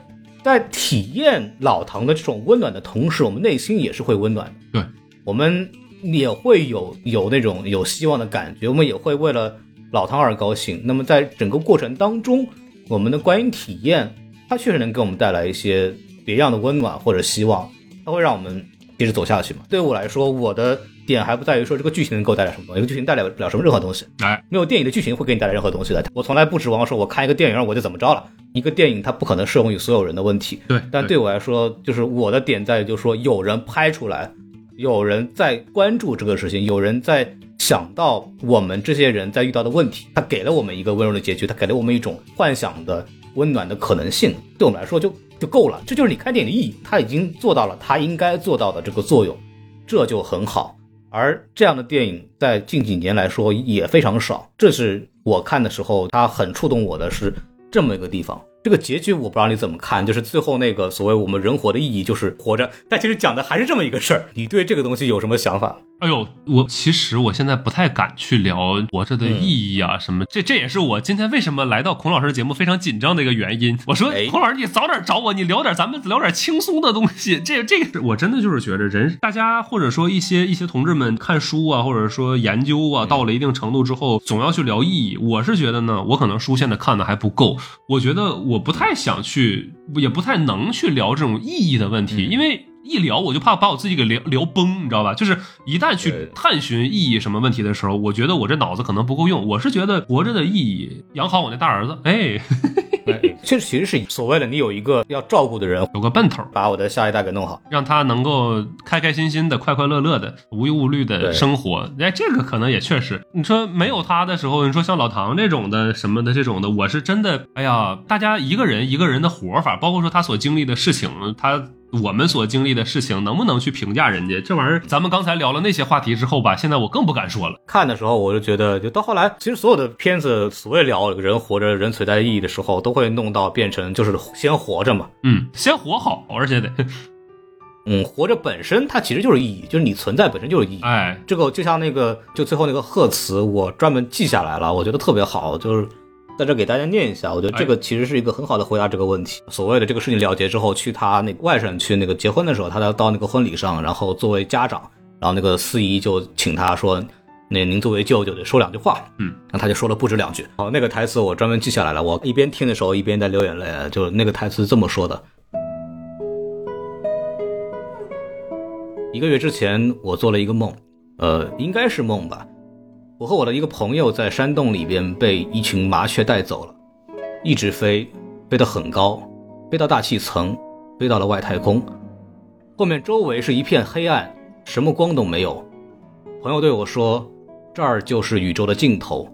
在体验老唐的这种温暖的同时，我们内心也是会温暖的。
对，
我们也会有有那种有希望的感觉，我们也会为了老唐而高兴。那么在整个过程当中，我们的观影体验，它确实能给我们带来一些别样的温暖或者希望，它会让我们一直走下去嘛。对我来说，我的点还不在于说这个剧情能给我带来什么东西，这个剧情带来不了什么任何东西。
哎，
没有电影的剧情会给你带来任何东西的。我从来不指望说我看一个电影我就怎么着了。一个电影它不可能适用于所有人的问题，
对，
但对我来说，就是我的点在于，就是说有人拍出来，有人在关注这个事情，有人在想到我们这些人在遇到的问题，他给了我们一个温柔的结局，他给了我们一种幻想的温暖的可能性，对我们来说就就够了。这就是你看电影的意义，他已经做到了他应该做到的这个作用，这就很好。而这样的电影在近几年来说也非常少，这是我看的时候，它很触动我的是这么一个地方。这个结局我不知道你怎么看，就是最后那个所谓我们人活的意义就是活着，但其实讲的还是这么一个事儿。你对这个东西有什么想法？
哎呦，我其实我现在不太敢去聊活着的意义啊什么，这这也是我今天为什么来到孔老师的节目非常紧张的一个原因。我说
哎
孔老师，你早点找我，你聊点咱们聊点轻松的东西。这这个我真的就是觉得人大家或者说一些一些同志们看书啊，或者说研究啊，到了一定程度之后，总要去聊意义。我是觉得呢，我可能书现在看的还不够，我觉得我不太想去，也不太能去聊这种意义的问题，因为。一聊我就怕把我自己给聊聊崩，你知道吧？就是一旦去探寻意义什么问题的时候，我觉得我这脑子可能不够用。我是觉得活着的意义，养好我那大儿子，哎，
这其实是所谓的你有一个要照顾的人，
有个奔头，
把我的下一代给弄好。
让他能够开开心心的、快快乐乐的、无忧无虑的生活。哎，这个可能也确实，你说没有他的时候，你说像老唐这种的什么的这种的，我是真的，哎呀，大家一个人一个人的活法，包括说他所经历的事情，他。我们所经历的事情，能不能去评价人家这玩意儿？咱们刚才聊了那些话题之后吧，现在我更不敢说了。
看的时候，我就觉得，就到后来，其实所有的片子所谓聊人活着、人存在的意义的时候，都会弄到变成就是先活着嘛。
嗯，先活好，而且得，
嗯，活着本身它其实就是意义，就是你存在本身就是意义。
哎，
这个就像那个，就最后那个贺词，我专门记下来了，我觉得特别好，就是在这给大家念一下。我觉得这个其实是一个很好的回答这个问题。所谓的这个事情了结之后，去他那个外甥去那个结婚的时候，他要到那个婚礼上，然后作为家长，然后那个司仪就请他说，那您作为舅舅得说两句话。
嗯，
然后他就说了不止两句。好，那个台词我专门记下来了，我一边听的时候一边在流眼泪，就那个台词这么说的。一个月之前，我做了一个梦，呃，应该是梦吧。我和我的一个朋友在山洞里边被一群麻雀带走了，一直飞，飞得很高，飞到大气层，飞到了外太空。后面周围是一片黑暗，什么光都没有。朋友对我说：“这儿就是宇宙的尽头。”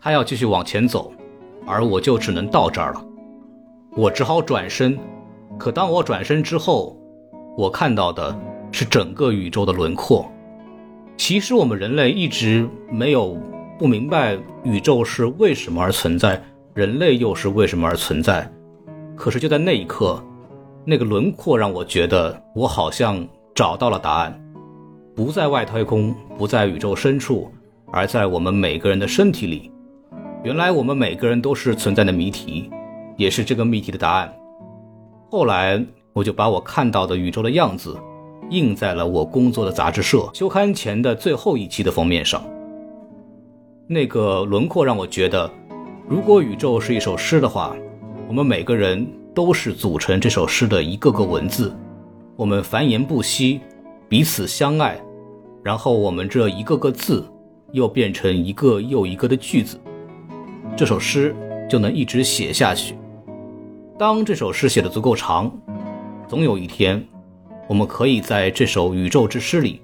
他要继续往前走，而我就只能到这儿了。我只好转身，可当我转身之后，我看到的是整个宇宙的轮廓。其实我们人类一直没有不明白宇宙是为什么而存在，人类又是为什么而存在。可是就在那一刻，那个轮廓让我觉得我好像找到了答案，不在外太空，不在宇宙深处，而在我们每个人的身体里。原来我们每个人都是存在的谜题，也是这个谜题的答案。后来我就把我看到的宇宙的样子。印在了我工作的杂志社休刊前的最后一期的封面上。那个轮廓让我觉得，如果宇宙是一首诗的话，我们每个人都是组成这首诗的一个个文字。我们繁衍不息，彼此相爱，然后我们这一个个字又变成一个又一个的句子，这首诗就能一直写下去。当这首诗写的足够长，总有一天，我们可以在这首宇宙之诗里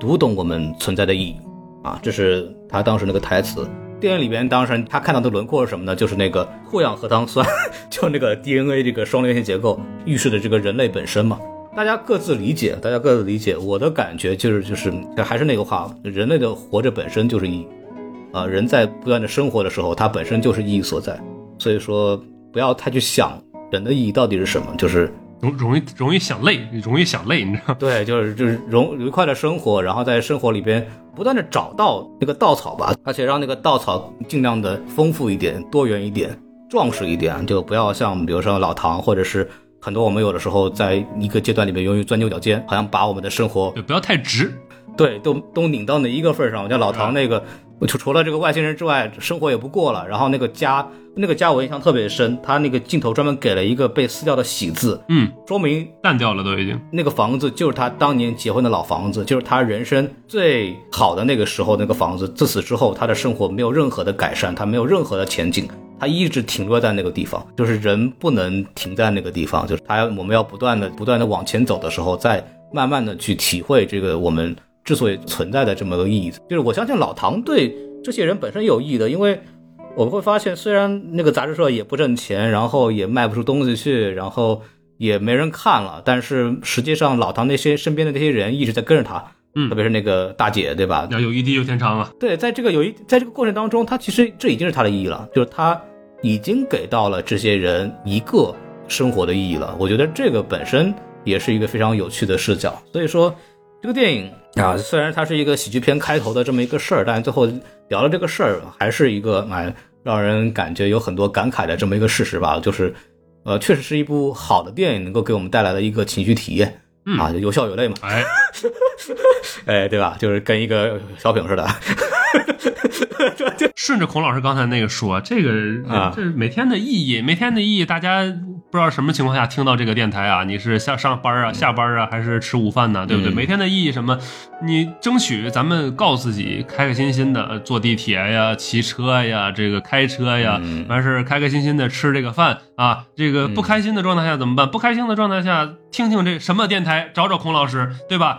读懂我们存在的意义。啊，这是他当时那个台词。电影里边，当时他看到的轮廓是什么呢？就是那个脱氧核糖酸，就那个 DNA 这个双链线结构预示的这个人类本身嘛。大家各自理解，大家各自理解。我的感觉就是，就是还是那个话，人类的活着本身就是意义。啊，人在不断的生活的时候，它本身就是意义所在。所以说，不要太去想人的意义到底是什么，就是
容容易容易想累，容易想累，你知道？
对，就是就是容愉快的生活，然后在生活里边不断的找到那个稻草吧，而且让那个稻草尽量的丰富一点、多元一点、壮实一点，就不要像比如说老唐或者是很多我们有的时候在一个阶段里面容易钻牛角尖，好像把我们的生活
对不要太直，
对，都都拧到那一个份儿上，像老唐那个。就除了这个外星人之外，生活也不过了。然后那个家，那个家我印象特别深，他那个镜头专门给了一个被撕掉的喜字，
嗯，
说明
淡掉了都已经。
那个房子就是他当年结婚的老房子，就是他人生最好的那个时候那个房子。自此之后，他的生活没有任何的改善，他没有任何的前景，他一直停留在那个地方。就是人不能停在那个地方，就是他要我们要不断的不断的往前走的时候，再慢慢的去体会这个我们。之所以存在的这么个意义，就是我相信老唐对这些人本身有意义的，因为我们会发现，虽然那个杂志社也不挣钱，然后也卖不出东西去，然后也没人看了，但是实际上老唐那些身边的那些人一直在跟着他，
嗯，
特别是那个大姐，对吧？
要有一地有天长啊。
对，在这个有一在这个过程当中，他其实这已经是他的意义了，就是他已经给到了这些人一个生活的意义了。我觉得这个本身也是一个非常有趣的视角，所以说。这个电影啊，虽然它是一个喜剧片开头的这么一个事儿，但最后聊了这个事儿，还是一个蛮让人感觉有很多感慨的这么一个事实吧。就是，呃，确实是一部好的电影，能够给我们带来的一个情绪体验啊，有笑有泪嘛。
哎，
哎，对吧？就是跟一个小品似的。
顺着孔老师刚才那个说，这个啊，这每天的意义，每天的意义，大家不知道什么情况下听到这个电台啊？你是下上班啊、下班啊，还是吃午饭呢？对不对？每天的意义什么？你争取咱们告诉自己，开开心心的坐地铁呀、骑车呀、这个开车呀，完事开开心心的吃这个饭啊。这个不开心的状态下怎么办？不开心的状态下，听听这什么电台，找找孔老师，对吧？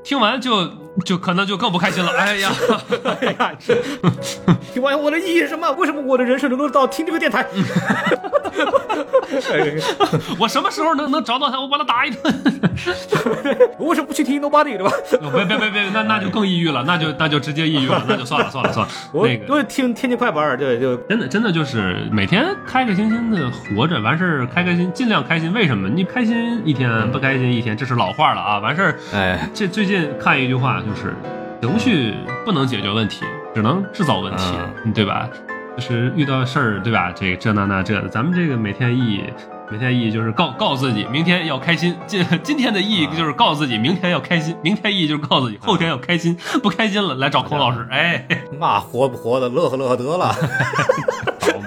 听完就就可能就更不开心了。哎呀，
哎呀，听完我的意义是什么？为什么我的人生能够到听这个电台？
我什么时候能能找到他？我把他打一顿。
我为什么不去听 Nobody 对吧？
别别别别，那那就更抑郁了，那就那就直接抑郁了，那就算了算了算了。那个
都是听天津快板，对，就
真的真的就是每天开开心心的活着，完事儿开开心，尽量开心。为什么？你开心一天，不开心一天，这是老话了啊。完事儿，
哎，
这最近看一句话就是，情绪不能解决问题，只能制造问题，对吧？就是遇到事儿，对吧？这这那那这的，咱们这个每天意义，每天意义就是告告自己，明天要开心。今今天的意义就是告自己，明天要开心。明天意义就是告自己，后天要开心。不开心了，来找孔老师。哎，
那活不活的，乐呵乐呵得了。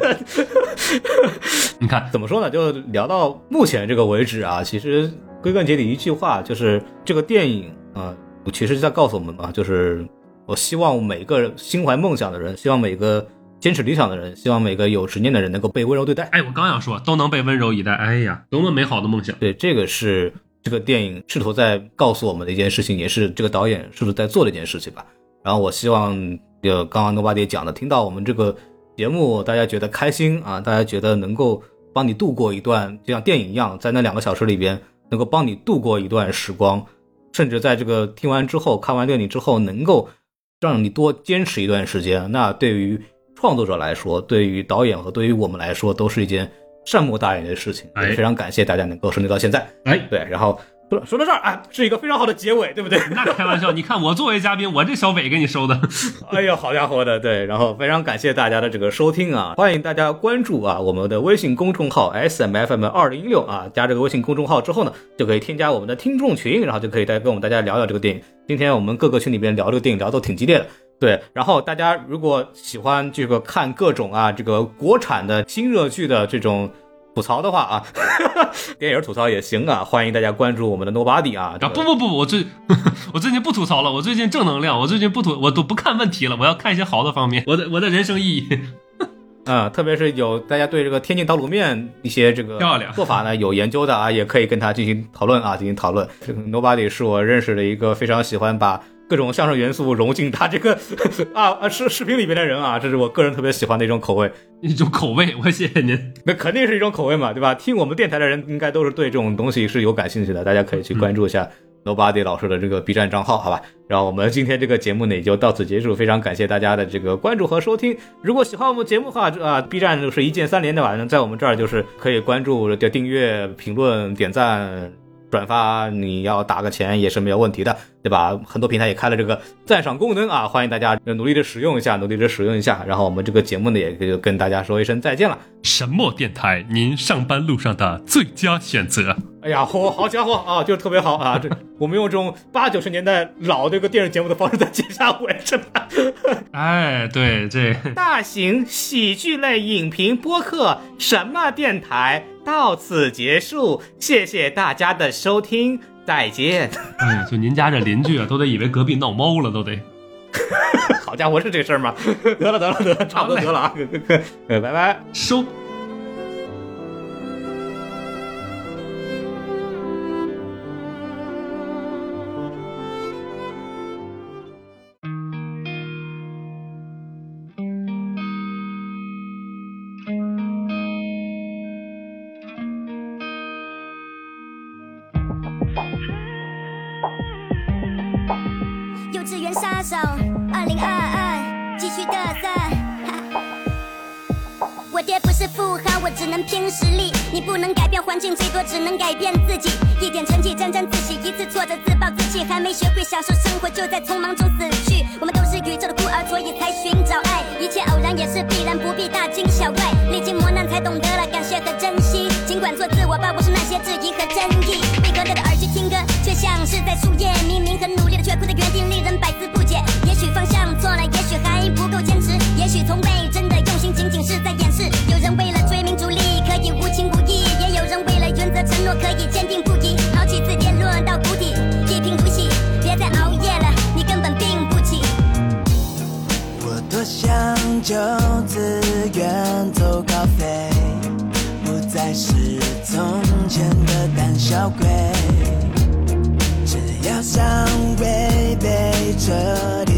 你看
怎么说呢？就聊到目前这个为止啊，其实归根结底一句话，就是这个电影啊，其实在告诉我们啊，就是我希望每个心怀梦想的人，希望每个。坚持理想的人，希望每个有执念的人能够被温柔对待。
哎，我刚想说，都能被温柔以待。哎呀，多么美好的梦想！
对，这个是这个电影试图在告诉我们的一件事情，也是这个导演是不是在做的一件事情吧。然后我希望，就刚刚诺巴迪讲的，听到我们这个节目，大家觉得开心啊，大家觉得能够帮你度过一段，就像电影一样，在那两个小时里边能够帮你度过一段时光，甚至在这个听完之后，看完电影之后，能够让你多坚持一段时间。那对于创作者来说，对于导演和对于我们来说，都是一件善莫大焉的事情。也非常感谢大家能够顺利到现在。
哎，
对，然后说说到这儿，哎，是一个非常好的结尾，对不对？
那开玩笑，你看我作为嘉宾，我这小尾给你收的。
哎呀，好家伙的，对，然后非常感谢大家的这个收听啊，欢迎大家关注啊我们的微信公众号 S M F M 二零一六啊，加这个微信公众号之后呢，就可以添加我们的听众群，然后就可以再跟我们大家聊聊这个电影。今天我们各个群里边聊这个电影聊都挺激烈的。对，然后大家如果喜欢这个看各种啊这个国产的新热剧的这种吐槽的话啊，电影吐槽也行啊，欢迎大家关注我们的 Nobody 啊。
啊不不不，我最 我最近不吐槽了，我最近正能量，我最近不吐，我都不看问题了，我要看一些好的方面，我的我的人生意义。
啊、特别是有大家对这个天津刀卤面一些这个
漂亮
做法呢有研究的啊，也可以跟他进行讨论啊，进行讨论。这个 Nobody 是我认识的一个非常喜欢把各种相声元素融进他这个 啊啊视视频里面的人啊，这是我个人特别喜欢的一种口味。
一种口味，我谢谢您。
那肯定是一种口味嘛，对吧？听我们电台的人应该都是对这种东西是有感兴趣的，大家可以去关注一下 Nobody 老师的这个 B 站账号，好吧？然后我们今天这个节目呢也就到此结束，非常感谢大家的这个关注和收听。如果喜欢我们节目的话，啊，B 站就是一键三连的吧，在我们这儿就是可以关注、订阅、评论、点赞。转发你要打个钱也是没有问题的，对吧？很多平台也开了这个赞赏功能啊，欢迎大家努力的使用一下，努力的使用一下。然后我们这个节目呢，也就跟大家说一声再见了。
什么电台？您上班路上的最佳选择。
哎呀，嚯，好家伙啊，就是特别好啊！这 我们用这种八九十年代老这个电视节目的方式在接下尾，是 吧？
哎，对，这
大型喜剧类影评播客什么电台到此结束，谢谢大家的收听，再见。
哎呀，就您家这邻居啊，都得以为隔壁闹猫了，都得。
好家伙，是这事儿吗？得了得了得了，差不多得了啊，呃，拜拜。
收。
只能拼实力。你不能改变环境，最多只能改变自己。一点成绩沾沾自喜，一次挫折自暴自弃，还没学会享受生活，就在匆忙中死去。我们都是宇宙的孤儿，所以才寻找爱。一切偶然也是必然，不必大惊小怪。历经磨难才懂得了感谢和珍惜。尽管做自我吧，不是那些质疑和争议。闭合着的耳机听歌，却像是在树叶。明明很努力的，却哭在原地，令人百思不解。也许方向错了，也许还不够坚持，也许从未真的用心，仅仅是在掩饰。有人为了诺，可以坚定不移。抛弃自跌落到谷底，一贫如洗，别再熬夜了，你根本病不起。
我多想就此远走高飞，不再是从前的胆小鬼。只要尚未被彻底